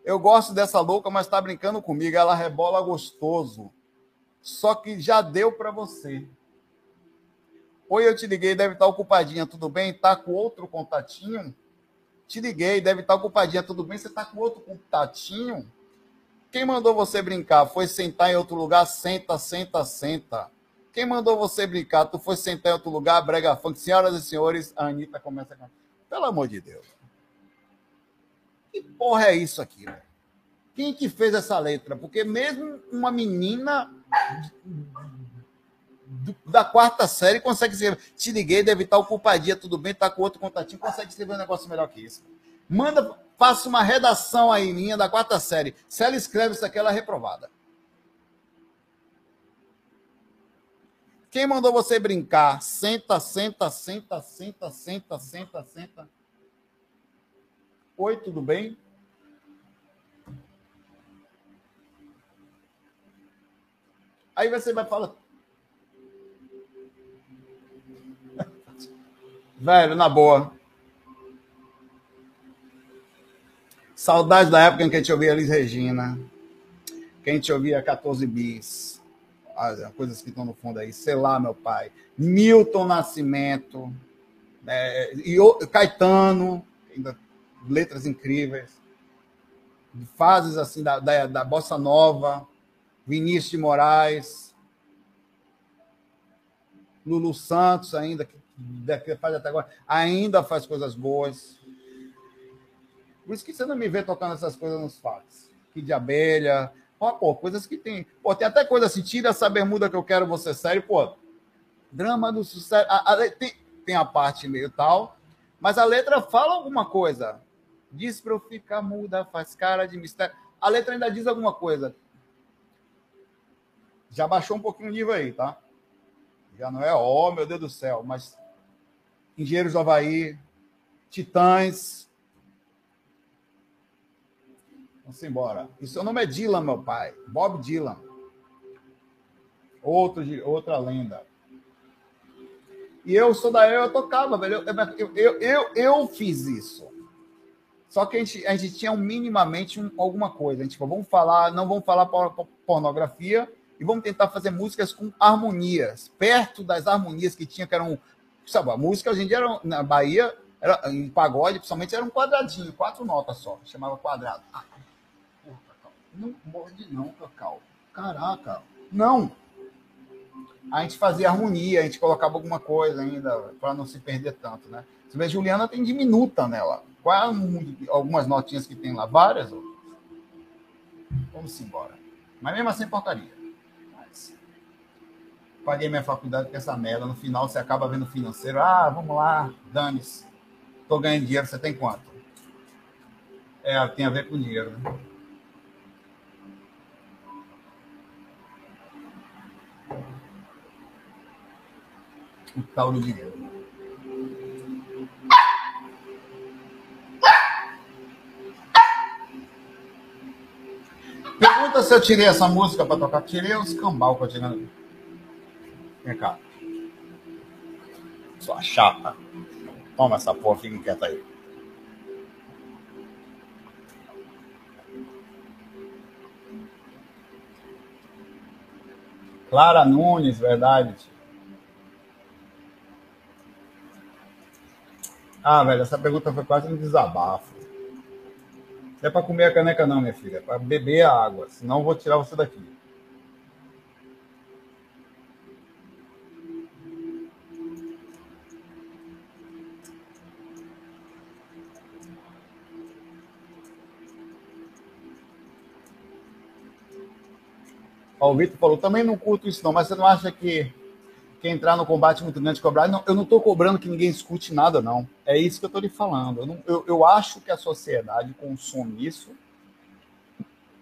Eu gosto dessa louca, mas tá brincando comigo. Ela rebola gostoso. Só que já deu para você. Oi, eu te liguei, deve estar ocupadinha, tudo bem? Tá com outro contatinho? Te liguei, deve estar ocupadinha, tudo bem? Você tá com outro contatinho? Quem mandou você brincar? Foi sentar em outro lugar? Senta, senta, senta. Quem mandou você brincar? Tu foi sentar em outro lugar? Brega funk. Senhoras e senhores, a Anitta começa a cantar. Pelo amor de Deus. Que porra é isso aqui? Quem que fez essa letra? Porque mesmo uma menina da quarta série consegue escrever. Te liguei, deve estar ocupadinha, tudo bem, tá com outro contatinho, consegue escrever um negócio melhor que isso. Manda, faça uma redação aí minha da quarta série. Se ela escreve isso aqui, ela é reprovada. Quem mandou você brincar? Senta, senta, senta, senta, senta, senta, senta. Oi, tudo bem? Aí você vai falar. [LAUGHS] Velho, na boa. Saudade da época em que a gente ouvia Elis Regina, que a gente ouvia 14 bis, as coisas que estão no fundo aí, sei lá, meu pai, Milton Nascimento, é, e Caetano, ainda letras incríveis, fases assim da, da, da Bossa Nova, Vinícius de Moraes, Lulu Santos ainda, que faz até agora, ainda faz coisas boas. Por isso que você não me vê tocando essas coisas nos fax. Que de abelha. Pô, coisas que tem. Pô, tem até coisa assim, tira essa bermuda que eu quero você sério, pô. Drama do sucesso. A, a, tem, tem a parte meio tal, mas a letra fala alguma coisa. Diz pra eu ficar muda, faz cara de mistério. A letra ainda diz alguma coisa. Já baixou um pouquinho o nível aí, tá? Já não é, ó, oh, meu Deus do céu, mas Engenheiros do Havaí, Titãs. Vamos embora. E seu nome é Dylan, meu pai. Bob Dylan. Outro, outra lenda. E eu sou da eu, eu tocava, velho. Eu, eu, eu, eu, fiz isso. Só que a gente, a gente tinha um, minimamente um, alguma coisa. A gente falou, vamos falar, não vamos falar pornografia e vamos tentar fazer músicas com harmonias, perto das harmonias que tinha, que eram Sabe, a música hoje em dia era, na Bahia, era, em pagode, principalmente, era um quadradinho, quatro notas só. Chamava quadrado. Ah, porra, Cacau. Não morde não, Cacau. Caraca. Não. A gente fazia harmonia, a gente colocava alguma coisa ainda, para não se perder tanto, né? Você vê, Juliana tem diminuta nela. Qual é algumas notinhas que tem lá? Várias outras. Vamos embora. Mas mesmo assim, portaria paguei minha faculdade com essa merda. No final você acaba vendo financeiro. Ah, vamos lá, dane-se. Tô ganhando dinheiro, você tem quanto? É, tem a ver com dinheiro, né? O tal do dinheiro. Se eu tirei essa música para tocar. Tirei os cambal que eu tirei. Vem cá. Sua chata. Toma essa porra, fica quieta aí. Clara Nunes, verdade. Ah, velho, essa pergunta foi quase um desabafo. É para comer a caneca, não, minha filha. É para beber a água. Senão eu vou tirar você daqui. Ó, o Vitor falou, também não curto isso não, mas você não acha que, que entrar no combate muito grande cobrar? Não, eu não estou cobrando que ninguém escute nada, não. É isso que eu estou lhe falando. Eu, não, eu, eu, acho que a sociedade consome isso,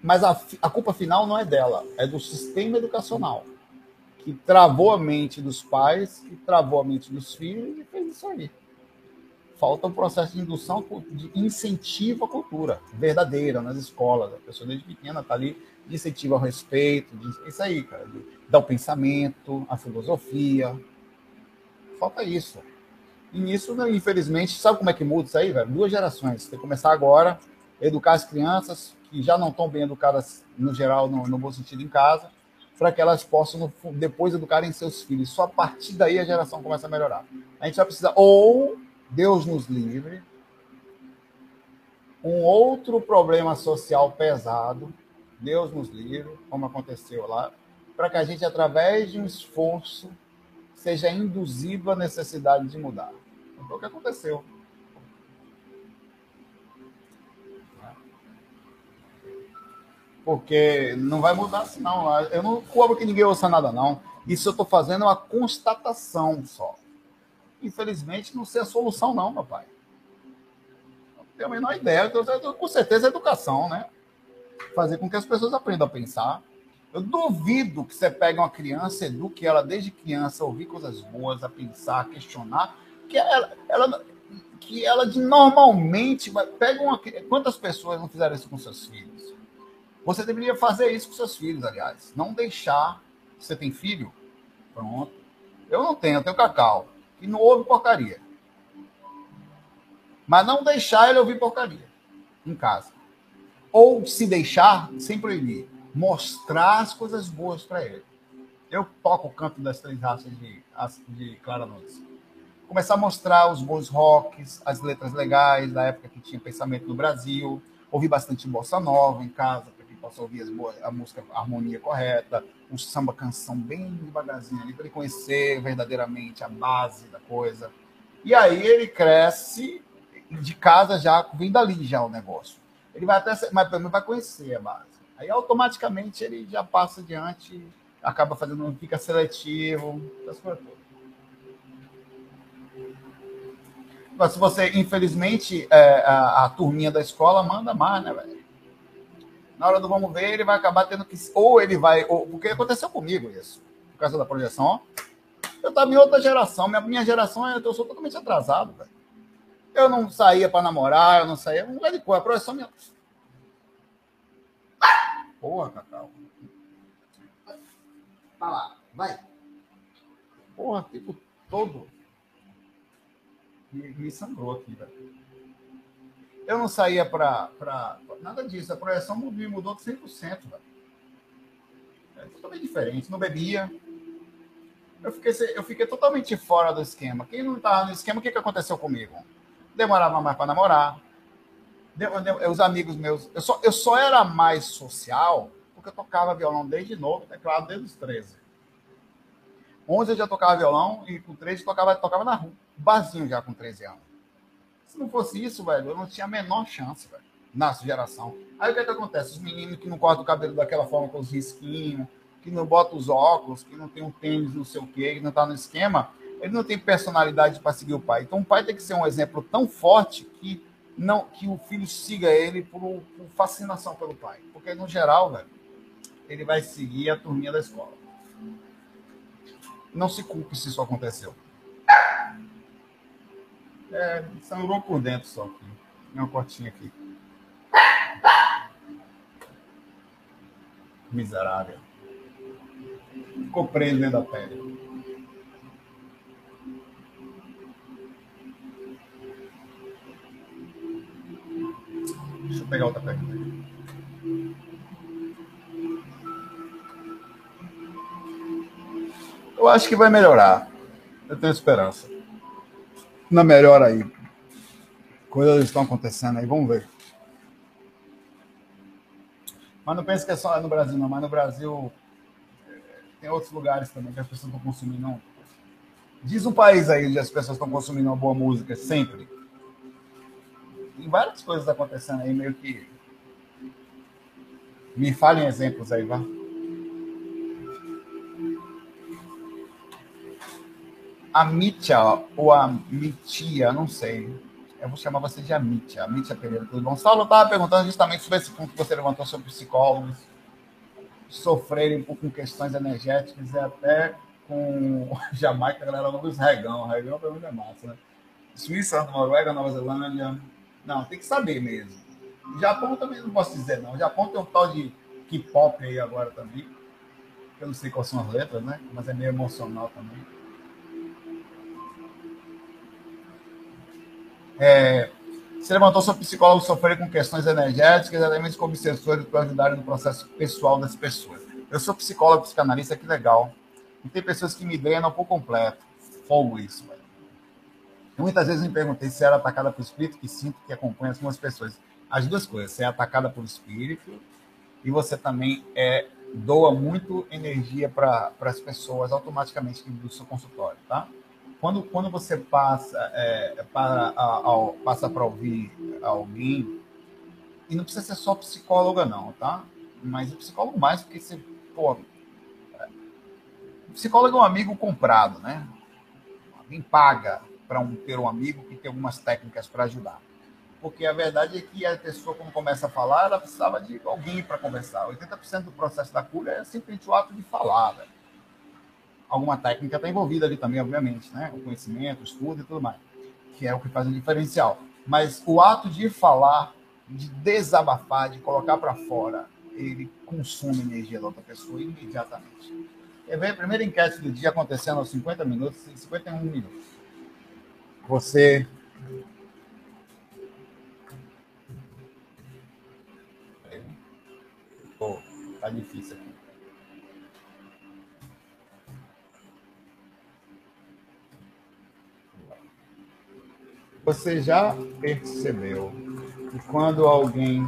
mas a, a culpa final não é dela, é do sistema educacional, que travou a mente dos pais, que travou a mente dos filhos e fez isso aí falta um processo de indução, de incentivo à cultura verdadeira nas escolas. A pessoa desde pequena está ali de incentivo ao respeito, de, isso aí, cara, de, dar o pensamento, a filosofia. Falta isso. E nisso, né, infelizmente, sabe como é que muda isso aí, velho? Duas gerações. Você começar agora, educar as crianças que já não estão bem educadas, no geral, no, no bom sentido, em casa, para que elas possam depois educarem seus filhos. Só a partir daí a geração começa a melhorar. A gente vai precisar, ou Deus nos livre, um outro problema social pesado, Deus nos livre, como aconteceu lá, para que a gente, através de um esforço, seja induzido à necessidade de mudar. Foi o que aconteceu. Porque não vai mudar assim, não. Eu não cobro que ninguém ouça nada, não. Isso eu estou fazendo uma constatação só. Infelizmente, não sei a solução, não, meu pai. Não tenho a menor ideia. Com certeza, educação, né? Fazer com que as pessoas aprendam a pensar. Eu duvido que você pegue uma criança, eduque ela desde criança, a ouvir coisas boas, a pensar, a questionar, que ela, ela que ela de normalmente pega uma quantas pessoas não fizeram isso com seus filhos? Você deveria fazer isso com seus filhos, aliás. Não deixar. Você tem filho? Pronto. Eu não tenho, eu tenho cacau. Que não ouve porcaria. Mas não deixar ele ouvir porcaria em casa. Ou se deixar, sem proibir. Mostrar as coisas boas para ele. Eu toco o canto das três raças de, de Clara Nunes. Começar a mostrar os bons rocks, as letras legais da época que tinha pensamento no Brasil. Ouvir bastante bossa nova em casa, possa ouvir boas, a música, a harmonia correta, o samba canção bem devagarzinho ali, para ele conhecer verdadeiramente a base da coisa. E aí ele cresce de casa já, vem dali já o negócio. Ele vai até, mas também vai conhecer a base. Aí automaticamente ele já passa adiante, acaba fazendo, fica seletivo, coisas todas. Mas se você, infelizmente, é, a, a turminha da escola manda mais, né, velho? na hora do vamos ver, ele vai acabar tendo que. Ou ele vai. Ou, porque aconteceu comigo isso, por causa da projeção. Eu estava em outra geração. Minha, minha geração, eu sou totalmente atrasado, velho. Eu não saía para namorar, eu não saía. Não é de cor, a projeção minha. Porra, Cacau. Vai lá, vai. Porra, tipo todo. Me, me sangrou aqui, velho. Eu não saía para. Nada disso. A projeção mudou, mudou de 100%. Velho. É totalmente diferente. Não bebia. Eu fiquei, eu fiquei totalmente fora do esquema. Quem não estava no esquema, o que, que aconteceu comigo? Demorava mais para namorar. Os amigos meus. Eu só, eu só era mais social porque eu tocava violão desde novo, teclado desde os 13. 11 eu já tocava violão e com 13 eu tocava, tocava na rua. Barzinho já com 13 anos. Se não fosse isso, velho, eu não tinha a menor chance, velho, nossa geração. Aí o que, é que acontece? Os meninos que não cortam o cabelo daquela forma com os risquinhos, que não botam os óculos, que não tem um tênis, não sei o quê, que não tá no esquema, ele não tem personalidade para seguir o pai. Então o pai tem que ser um exemplo tão forte que não que o filho siga ele por, por fascinação pelo pai. Porque, no geral, velho, ele vai seguir a turminha da escola. Não se culpe se isso aconteceu. É, sangrou por dentro só aqui. Uma cortinha aqui. Miserável. Ficou preso dentro da pele. Eu pegar outra pergunta. Eu acho que vai melhorar. Eu tenho esperança na melhor aí. Coisas estão acontecendo aí, vamos ver. Mas não pense que é só no Brasil, não. Mas no Brasil eh, tem outros lugares também que as pessoas estão consumindo. Diz um país aí onde as pessoas estão consumindo uma boa música sempre. Tem várias coisas acontecendo aí, meio que. Me falem exemplos aí, vá. a Mítia ou a Mitia, não sei. Eu vou chamar você de Amitia. Amitia Pereira, tudo bom? Saulo estava perguntando justamente sobre esse ponto que você levantou sobre psicólogos sofrerem com questões energéticas e até com [LAUGHS] Jamaica, a galera usa regão. Regão para mim é massa, né? Suíça, Noruega, Nova Zelândia. Não, tem que saber mesmo. Japão também não posso dizer, não. O Japão tem um tal de K-pop aí agora também. Eu não sei quais são as letras, né? Mas é meio emocional também. É, Se levantou seu psicólogo sofrer com questões energéticas, elementos com obsessores para ajudarem no processo pessoal das pessoas. Eu sou psicólogo, psicanalista, que legal. E tem pessoas que me drenam por completo. Fogo isso. Muitas vezes me perguntei se era atacada por espírito, que sinto que acompanha algumas pessoas. As duas coisas, você é atacada por espírito e você também é, doa muito energia para as pessoas automaticamente do seu consultório, tá? Quando, quando você passa é, para, a, passa para ouvir alguém, e não precisa ser só psicóloga não, tá? Mas psicólogo mais, porque você, pô, psicólogo é um amigo comprado, né? Alguém paga para um, ter um amigo que tem algumas técnicas para ajudar. Porque a verdade é que a pessoa, quando começa a falar, ela precisava de alguém para conversar. 80% do processo da cura é simplesmente o ato de falar. Né? Alguma técnica está envolvida ali também, obviamente, né? O conhecimento, o estudo e tudo mais, que é o que faz o diferencial. Mas o ato de falar, de desabafar, de colocar para fora, ele consome energia da outra pessoa imediatamente. E vem a primeira enquete do dia acontecendo aos 50 minutos, 51 minutos. Você Pô, tá difícil aqui. Você já percebeu que quando alguém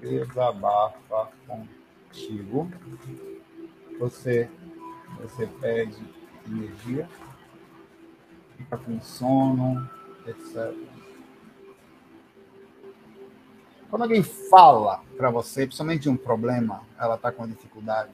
desabafa contigo, você, você perde energia? Fica com sono, etc. Quando alguém fala para você, principalmente de um problema, ela está com dificuldade,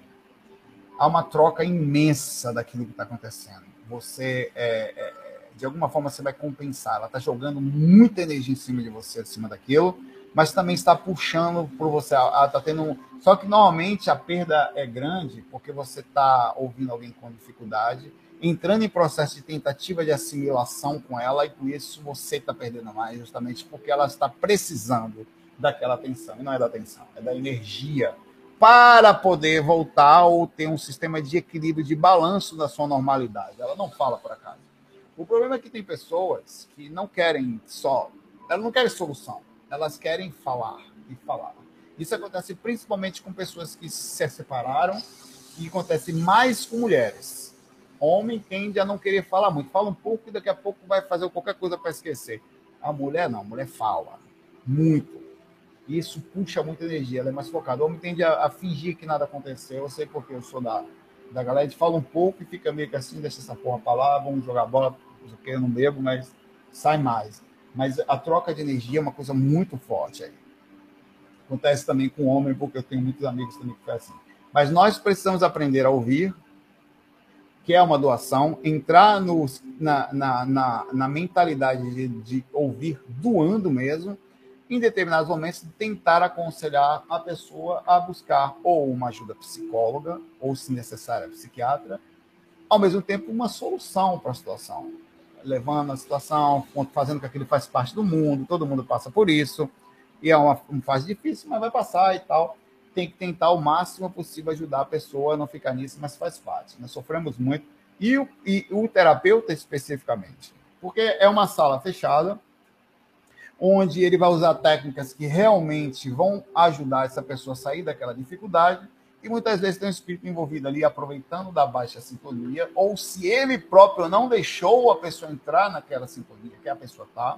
há uma troca imensa daquilo que está acontecendo. Você, é, é, de alguma forma, você vai compensar. Ela está jogando muita energia em cima de você, em cima daquilo, mas também está puxando por você. Está tendo. Só que normalmente a perda é grande porque você está ouvindo alguém com dificuldade entrando em processo de tentativa de assimilação com ela, e por isso você está perdendo mais, justamente porque ela está precisando daquela atenção. E não é da atenção, é da energia para poder voltar ou ter um sistema de equilíbrio, de balanço da sua normalidade. Ela não fala por acaso. O problema é que tem pessoas que não querem só, elas não querem solução, elas querem falar e falar. Isso acontece principalmente com pessoas que se separaram e acontece mais com mulheres Homem tende a não querer falar muito. Fala um pouco e daqui a pouco vai fazer qualquer coisa para esquecer. A mulher não, a mulher fala muito. Isso puxa muita energia, ela é mais focada. O homem tende a, a fingir que nada aconteceu. Eu sei porque eu sou da, da galera, gente fala um pouco e fica meio que assim, deixa essa porra pra lá, vamos jogar bola, porque eu não bebo, mas sai mais. Mas a troca de energia é uma coisa muito forte aí. Acontece também com o homem, porque eu tenho muitos amigos também que fazem assim. Mas nós precisamos aprender a ouvir, que é uma doação, entrar na, na, na, na mentalidade de, de, ouvir doando mesmo, em determinados momentos tentar aconselhar a pessoa a buscar ou uma ajuda psicóloga, ou, se necessária, psiquiatra, ao mesmo tempo uma solução para a situação, levando a situação, fazendo com que ele faz parte do mundo, todo mundo passa por isso, e é uma, uma fase difícil, mas vai passar e tal tem que tentar o máximo possível ajudar a pessoa a não ficar nisso, mas faz parte. Nós sofremos muito. E o, e o terapeuta especificamente, porque é uma sala fechada, onde ele vai usar técnicas que realmente vão ajudar essa pessoa a sair daquela dificuldade, e muitas vezes tem um espírito envolvido ali aproveitando da baixa sintonia, ou se ele próprio não deixou a pessoa entrar naquela sintonia que a pessoa está,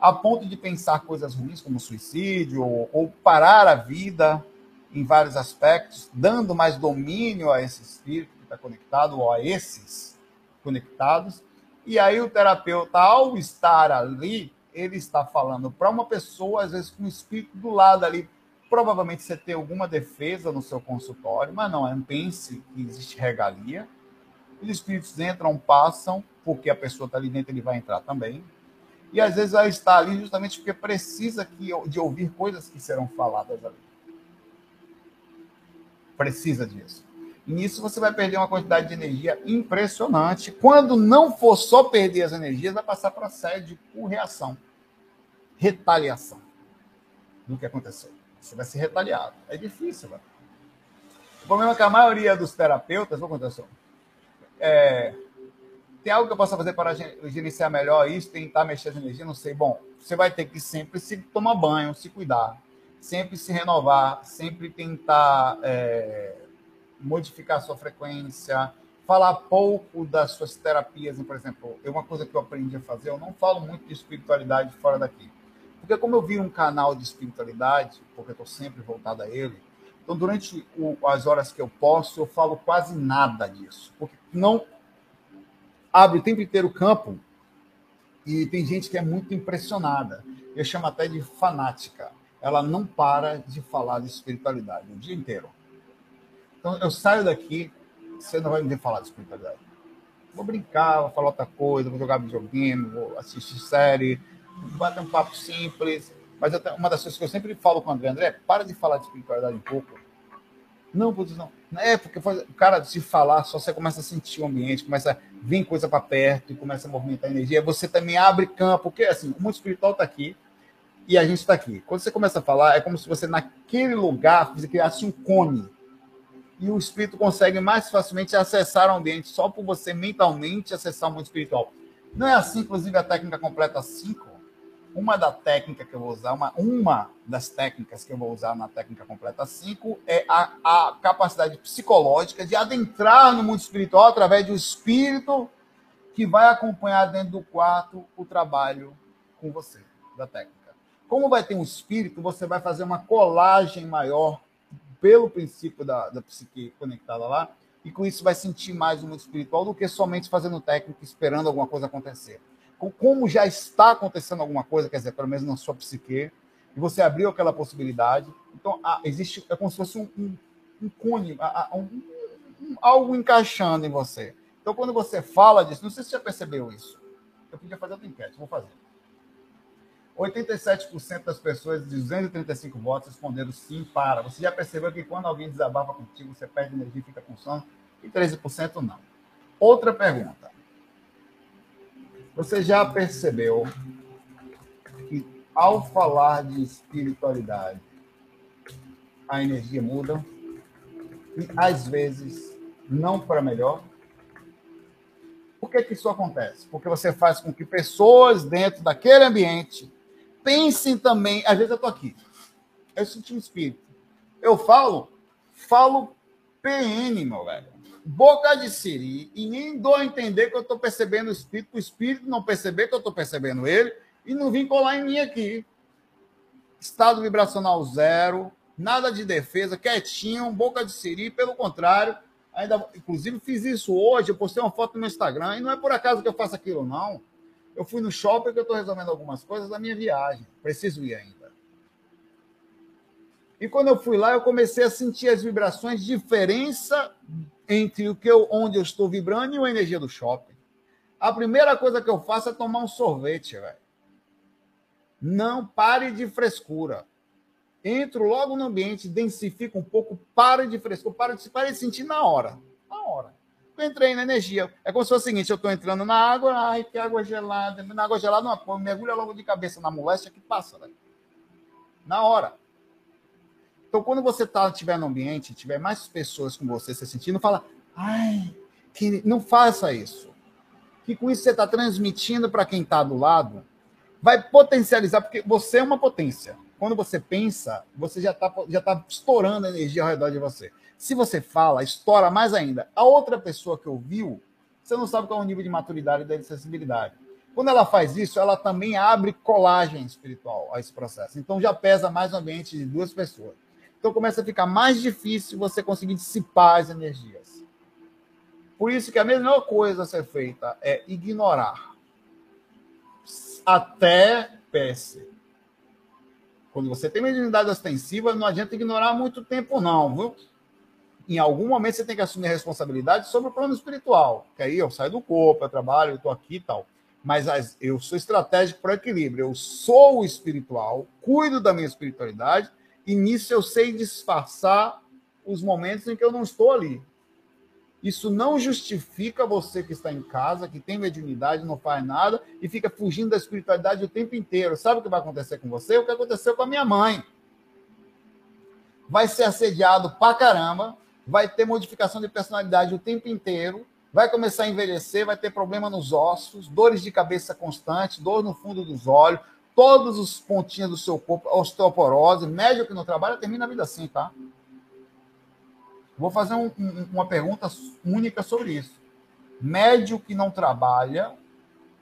a ponto de pensar coisas ruins como suicídio, ou, ou parar a vida, em vários aspectos, dando mais domínio a esse espírito que está conectado, ou a esses conectados. E aí o terapeuta, ao estar ali, ele está falando para uma pessoa, às vezes com um espírito do lado ali. Provavelmente você tem alguma defesa no seu consultório, mas não, é um pense que existe regalia. Os espíritos entram, passam, porque a pessoa está ali dentro, ele vai entrar também. E às vezes ela está ali justamente porque precisa de ouvir coisas que serão faladas ali precisa disso. E nisso você vai perder uma quantidade de energia impressionante. Quando não for só perder as energias, vai passar para sede por reação, retaliação do que aconteceu. Você vai ser retaliado. É difícil, velho. O problema é que a maioria dos terapeutas, vou contar só, é, tem algo que eu possa fazer para gerenciar melhor isso, tentar mexer as energias, não sei. Bom, você vai ter que sempre se tomar banho, se cuidar, sempre se renovar, sempre tentar é, modificar a sua frequência, falar pouco das suas terapias. Por exemplo, uma coisa que eu aprendi a fazer, eu não falo muito de espiritualidade fora daqui. Porque como eu vi um canal de espiritualidade, porque eu estou sempre voltado a ele, então durante o, as horas que eu posso, eu falo quase nada disso. Porque não abre o tempo inteiro o campo e tem gente que é muito impressionada. Eu chamo até de fanática. Ela não para de falar de espiritualidade o dia inteiro. Então eu saio daqui, você não vai me ver falar de espiritualidade. Vou brincar, vou falar outra coisa, vou jogar videogame, vou assistir série, bater um papo simples. Mas uma das coisas que eu sempre falo com o André, André, para de falar de espiritualidade um pouco. Não, putz, não. É, porque o cara, se falar, só você começa a sentir o ambiente, começa a vir coisa para perto e começa a movimentar a energia. Você também abre campo, porque assim, o mundo espiritual está aqui e a gente está aqui. Quando você começa a falar, é como se você, naquele lugar, criasse um cone. E o espírito consegue mais facilmente acessar o ambiente só por você mentalmente acessar o mundo espiritual. Não é assim, inclusive, a técnica completa 5? Uma da técnica que eu vou usar, uma, uma das técnicas que eu vou usar na técnica completa 5 é a, a capacidade psicológica de adentrar no mundo espiritual através do espírito que vai acompanhar dentro do quarto o trabalho com você, da técnica. Como vai ter um espírito, você vai fazer uma colagem maior pelo princípio da, da psique conectada lá, e com isso vai sentir mais o mundo espiritual do que somente fazendo técnica, esperando alguma coisa acontecer como já está acontecendo alguma coisa, quer dizer, pelo menos na sua psique, e você abriu aquela possibilidade. Então, existe, é como se fosse um, um, um cone, um, um, algo encaixando em você. Então, quando você fala disso, não sei se você já percebeu isso. Eu podia fazer outra enquete, vou fazer. 87% das pessoas de 235 votos responderam sim para. Você já percebeu que quando alguém desabafa contigo, você perde energia e fica com sono? E 13% não. Outra pergunta. Você já percebeu que ao falar de espiritualidade, a energia muda e às vezes não para melhor? Por que, que isso acontece? Porque você faz com que pessoas dentro daquele ambiente pensem também. Às vezes eu estou aqui, eu senti um espírito. Eu falo, falo PN, meu velho boca de siri e nem dou a entender que eu estou percebendo o espírito, o espírito não perceber que eu estou percebendo ele e não vim colar em mim aqui. Estado vibracional zero, nada de defesa, quietinho, boca de siri, pelo contrário, ainda, inclusive fiz isso hoje, eu postei uma foto no Instagram e não é por acaso que eu faço aquilo, não. Eu fui no shopping que eu estou resolvendo algumas coisas da minha viagem, preciso ir ainda. E quando eu fui lá, eu comecei a sentir as vibrações, diferença entre o que eu, onde eu estou vibrando e a energia do shopping. A primeira coisa que eu faço é tomar um sorvete, velho. Não pare de frescura. Entro logo no ambiente, densifico um pouco, pare de frescura, pare de, pare de sentir na hora. Na hora. Eu entrei na energia. É como se fosse o seguinte: eu estou entrando na água, ai, que água gelada. Na água gelada, não, mergulha logo de cabeça na moléstia que passa, velho. Na hora. Então, quando você tá, estiver no ambiente, tiver mais pessoas com você se sentindo, fala, ai, que... não faça isso. Que com isso você está transmitindo para quem está do lado, vai potencializar, porque você é uma potência. Quando você pensa, você já está já tá estourando energia ao redor de você. Se você fala, estoura mais ainda. A outra pessoa que ouviu, você não sabe qual é o nível de maturidade e de sensibilidade. Quando ela faz isso, ela também abre colagem espiritual a esse processo. Então já pesa mais no ambiente de duas pessoas. Então começa a ficar mais difícil você conseguir dissipar as energias. Por isso que a melhor coisa a ser feita é ignorar. Até PS. Quando você tem mediunidade ostensiva, não adianta ignorar muito tempo, não, viu? Em algum momento você tem que assumir a responsabilidade sobre o plano espiritual. Que aí eu saio do corpo, eu trabalho, eu estou aqui e tal. Mas eu sou estratégico para equilíbrio. Eu sou espiritual, cuido da minha espiritualidade e nisso eu sei disfarçar os momentos em que eu não estou ali. Isso não justifica você que está em casa, que tem mediunidade, não faz nada e fica fugindo da espiritualidade o tempo inteiro. Sabe o que vai acontecer com você? O que aconteceu com a minha mãe. Vai ser assediado pra caramba, vai ter modificação de personalidade o tempo inteiro, vai começar a envelhecer, vai ter problema nos ossos, dores de cabeça constante, dor no fundo dos olhos, todos os pontinhos do seu corpo, osteoporose, médio que não trabalha, termina a vida assim, tá? Vou fazer um, um, uma pergunta única sobre isso. Médio que não trabalha,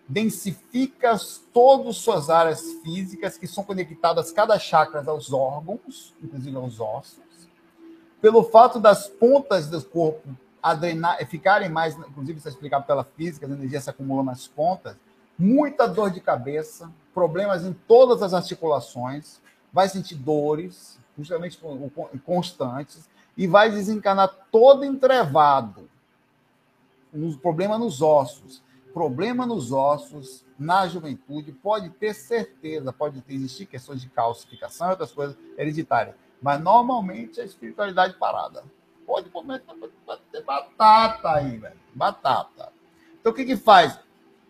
densifica todas suas áreas físicas que são conectadas cada chakra aos órgãos, inclusive aos ossos, pelo fato das pontas do corpo adrenar, ficarem mais, inclusive isso é explicado pela física, a energia se acumula nas pontas, muita dor de cabeça, problemas em todas as articulações, vai sentir dores, justamente constantes, e vai desencanar todo entrevado. Um problema nos ossos. Problema nos ossos na juventude, pode ter certeza, pode ter, existir questões de calcificação e outras coisas hereditárias. Mas normalmente é espiritualidade parada. Pode comer batata aí, velho. Batata. Então o que que faz?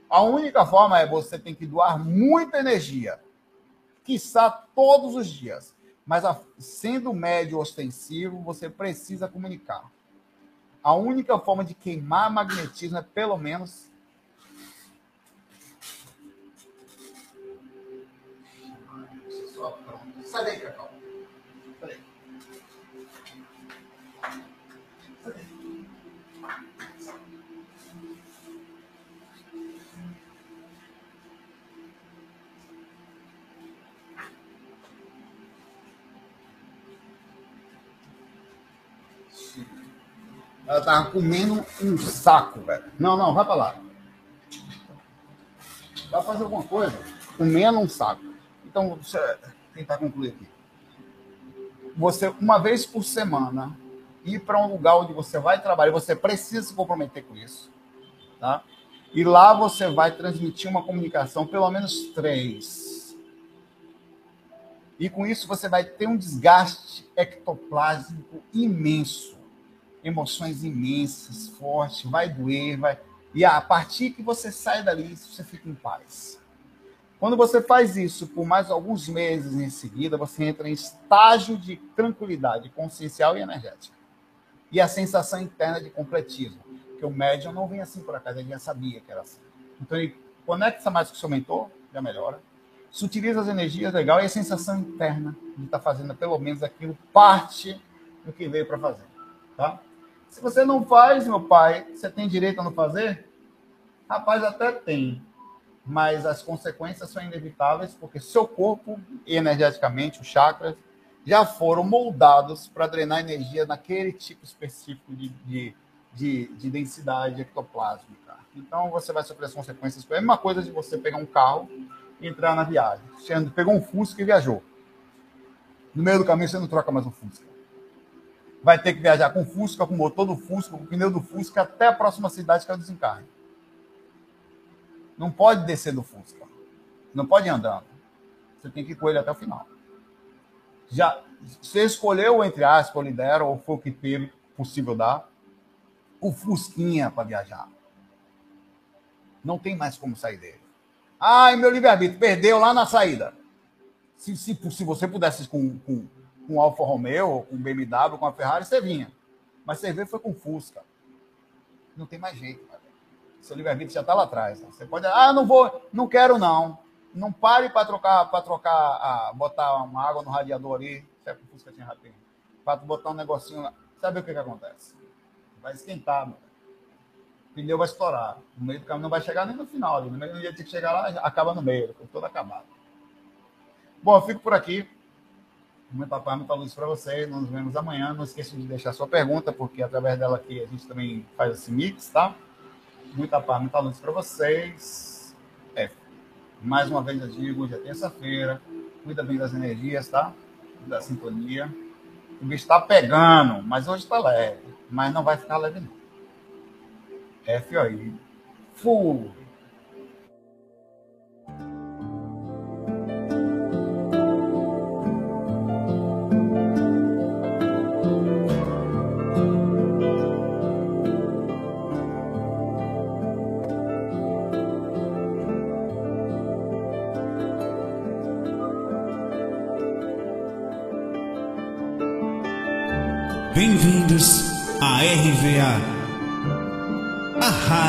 A única forma é você tem que doar muita energia. Quiçá todos os dias. Mas a, sendo médio ostensivo, você precisa comunicar. A única forma de queimar magnetismo é pelo menos Sai daí, Cacau. Ela tava comendo um saco, velho. Não, não, vai pra lá. Vai fazer alguma coisa? Comendo um saco. Então, deixa eu tentar concluir aqui. Você, uma vez por semana, ir para um lugar onde você vai trabalhar, você precisa se comprometer com isso, tá? E lá você vai transmitir uma comunicação, pelo menos três. E com isso você vai ter um desgaste ectoplásmico imenso emoções imensas, fortes, vai doer, vai. E a partir que você sai dali, você fica em paz. Quando você faz isso por mais alguns meses em seguida, você entra em estágio de tranquilidade consciencial e energética. E a sensação interna de completismo. Que o médium não vem assim por acaso, ele já sabia que era assim. Então ele conecta mais com o seu mentor, já melhora. Sutiliza as energias, legal, e a sensação interna de estar tá fazendo pelo menos aquilo parte do que veio para fazer. Tá? Se você não faz, meu pai, você tem direito a não fazer? Rapaz, até tem. Mas as consequências são inevitáveis, porque seu corpo, energeticamente, os chakras, já foram moldados para drenar energia naquele tipo específico de, de, de, de densidade ectoplásmica. Então você vai sofrer as consequências. É a mesma coisa de você pegar um carro e entrar na viagem. Você pegou um Fusca e viajou. No meio do caminho você não troca mais um Fusca vai ter que viajar com Fusca, com o motor do Fusca, com o pneu do Fusca, até a próxima cidade que é o desencarne. Não pode descer do Fusca. Não pode ir andando. Você tem que ir com ele até o final. Já, você escolheu, entre aspas, o lidera, ou foi o que teve possível dar, o Fusquinha para viajar. Não tem mais como sair dele. Ai, meu livre-arbítrio, perdeu lá na saída. Se, se, se você pudesse com, com com Alfa Romeo, com BMW, com a Ferrari, você vinha. Mas você vê foi com Fusca. Não tem mais jeito, cara. Seu livre-arbítrio já está lá atrás. Né? Você pode, ah, não vou, não quero não. Não pare para trocar, para trocar, botar uma água no radiador ali, se é Fusca tinha rapidinho, para botar um negocinho lá. Sabe o que que acontece? Vai esquentar, mano. o pneu vai estourar. No meio do caminho não vai chegar nem no final. No meio do dia tem que chegar lá, acaba no meio, todo acabado. Bom, eu fico por aqui. Muita paz, muita luz para vocês. Nos vemos amanhã. Não esqueça de deixar sua pergunta, porque através dela aqui a gente também faz esse mix, tá? Muita paz, muita luz para vocês. É. Mais uma vez eu digo, hoje é terça-feira. Cuida bem das energias, tá? Da sintonia. O bicho está pegando, mas hoje está leve. Mas não vai ficar leve, não. F aí. Full.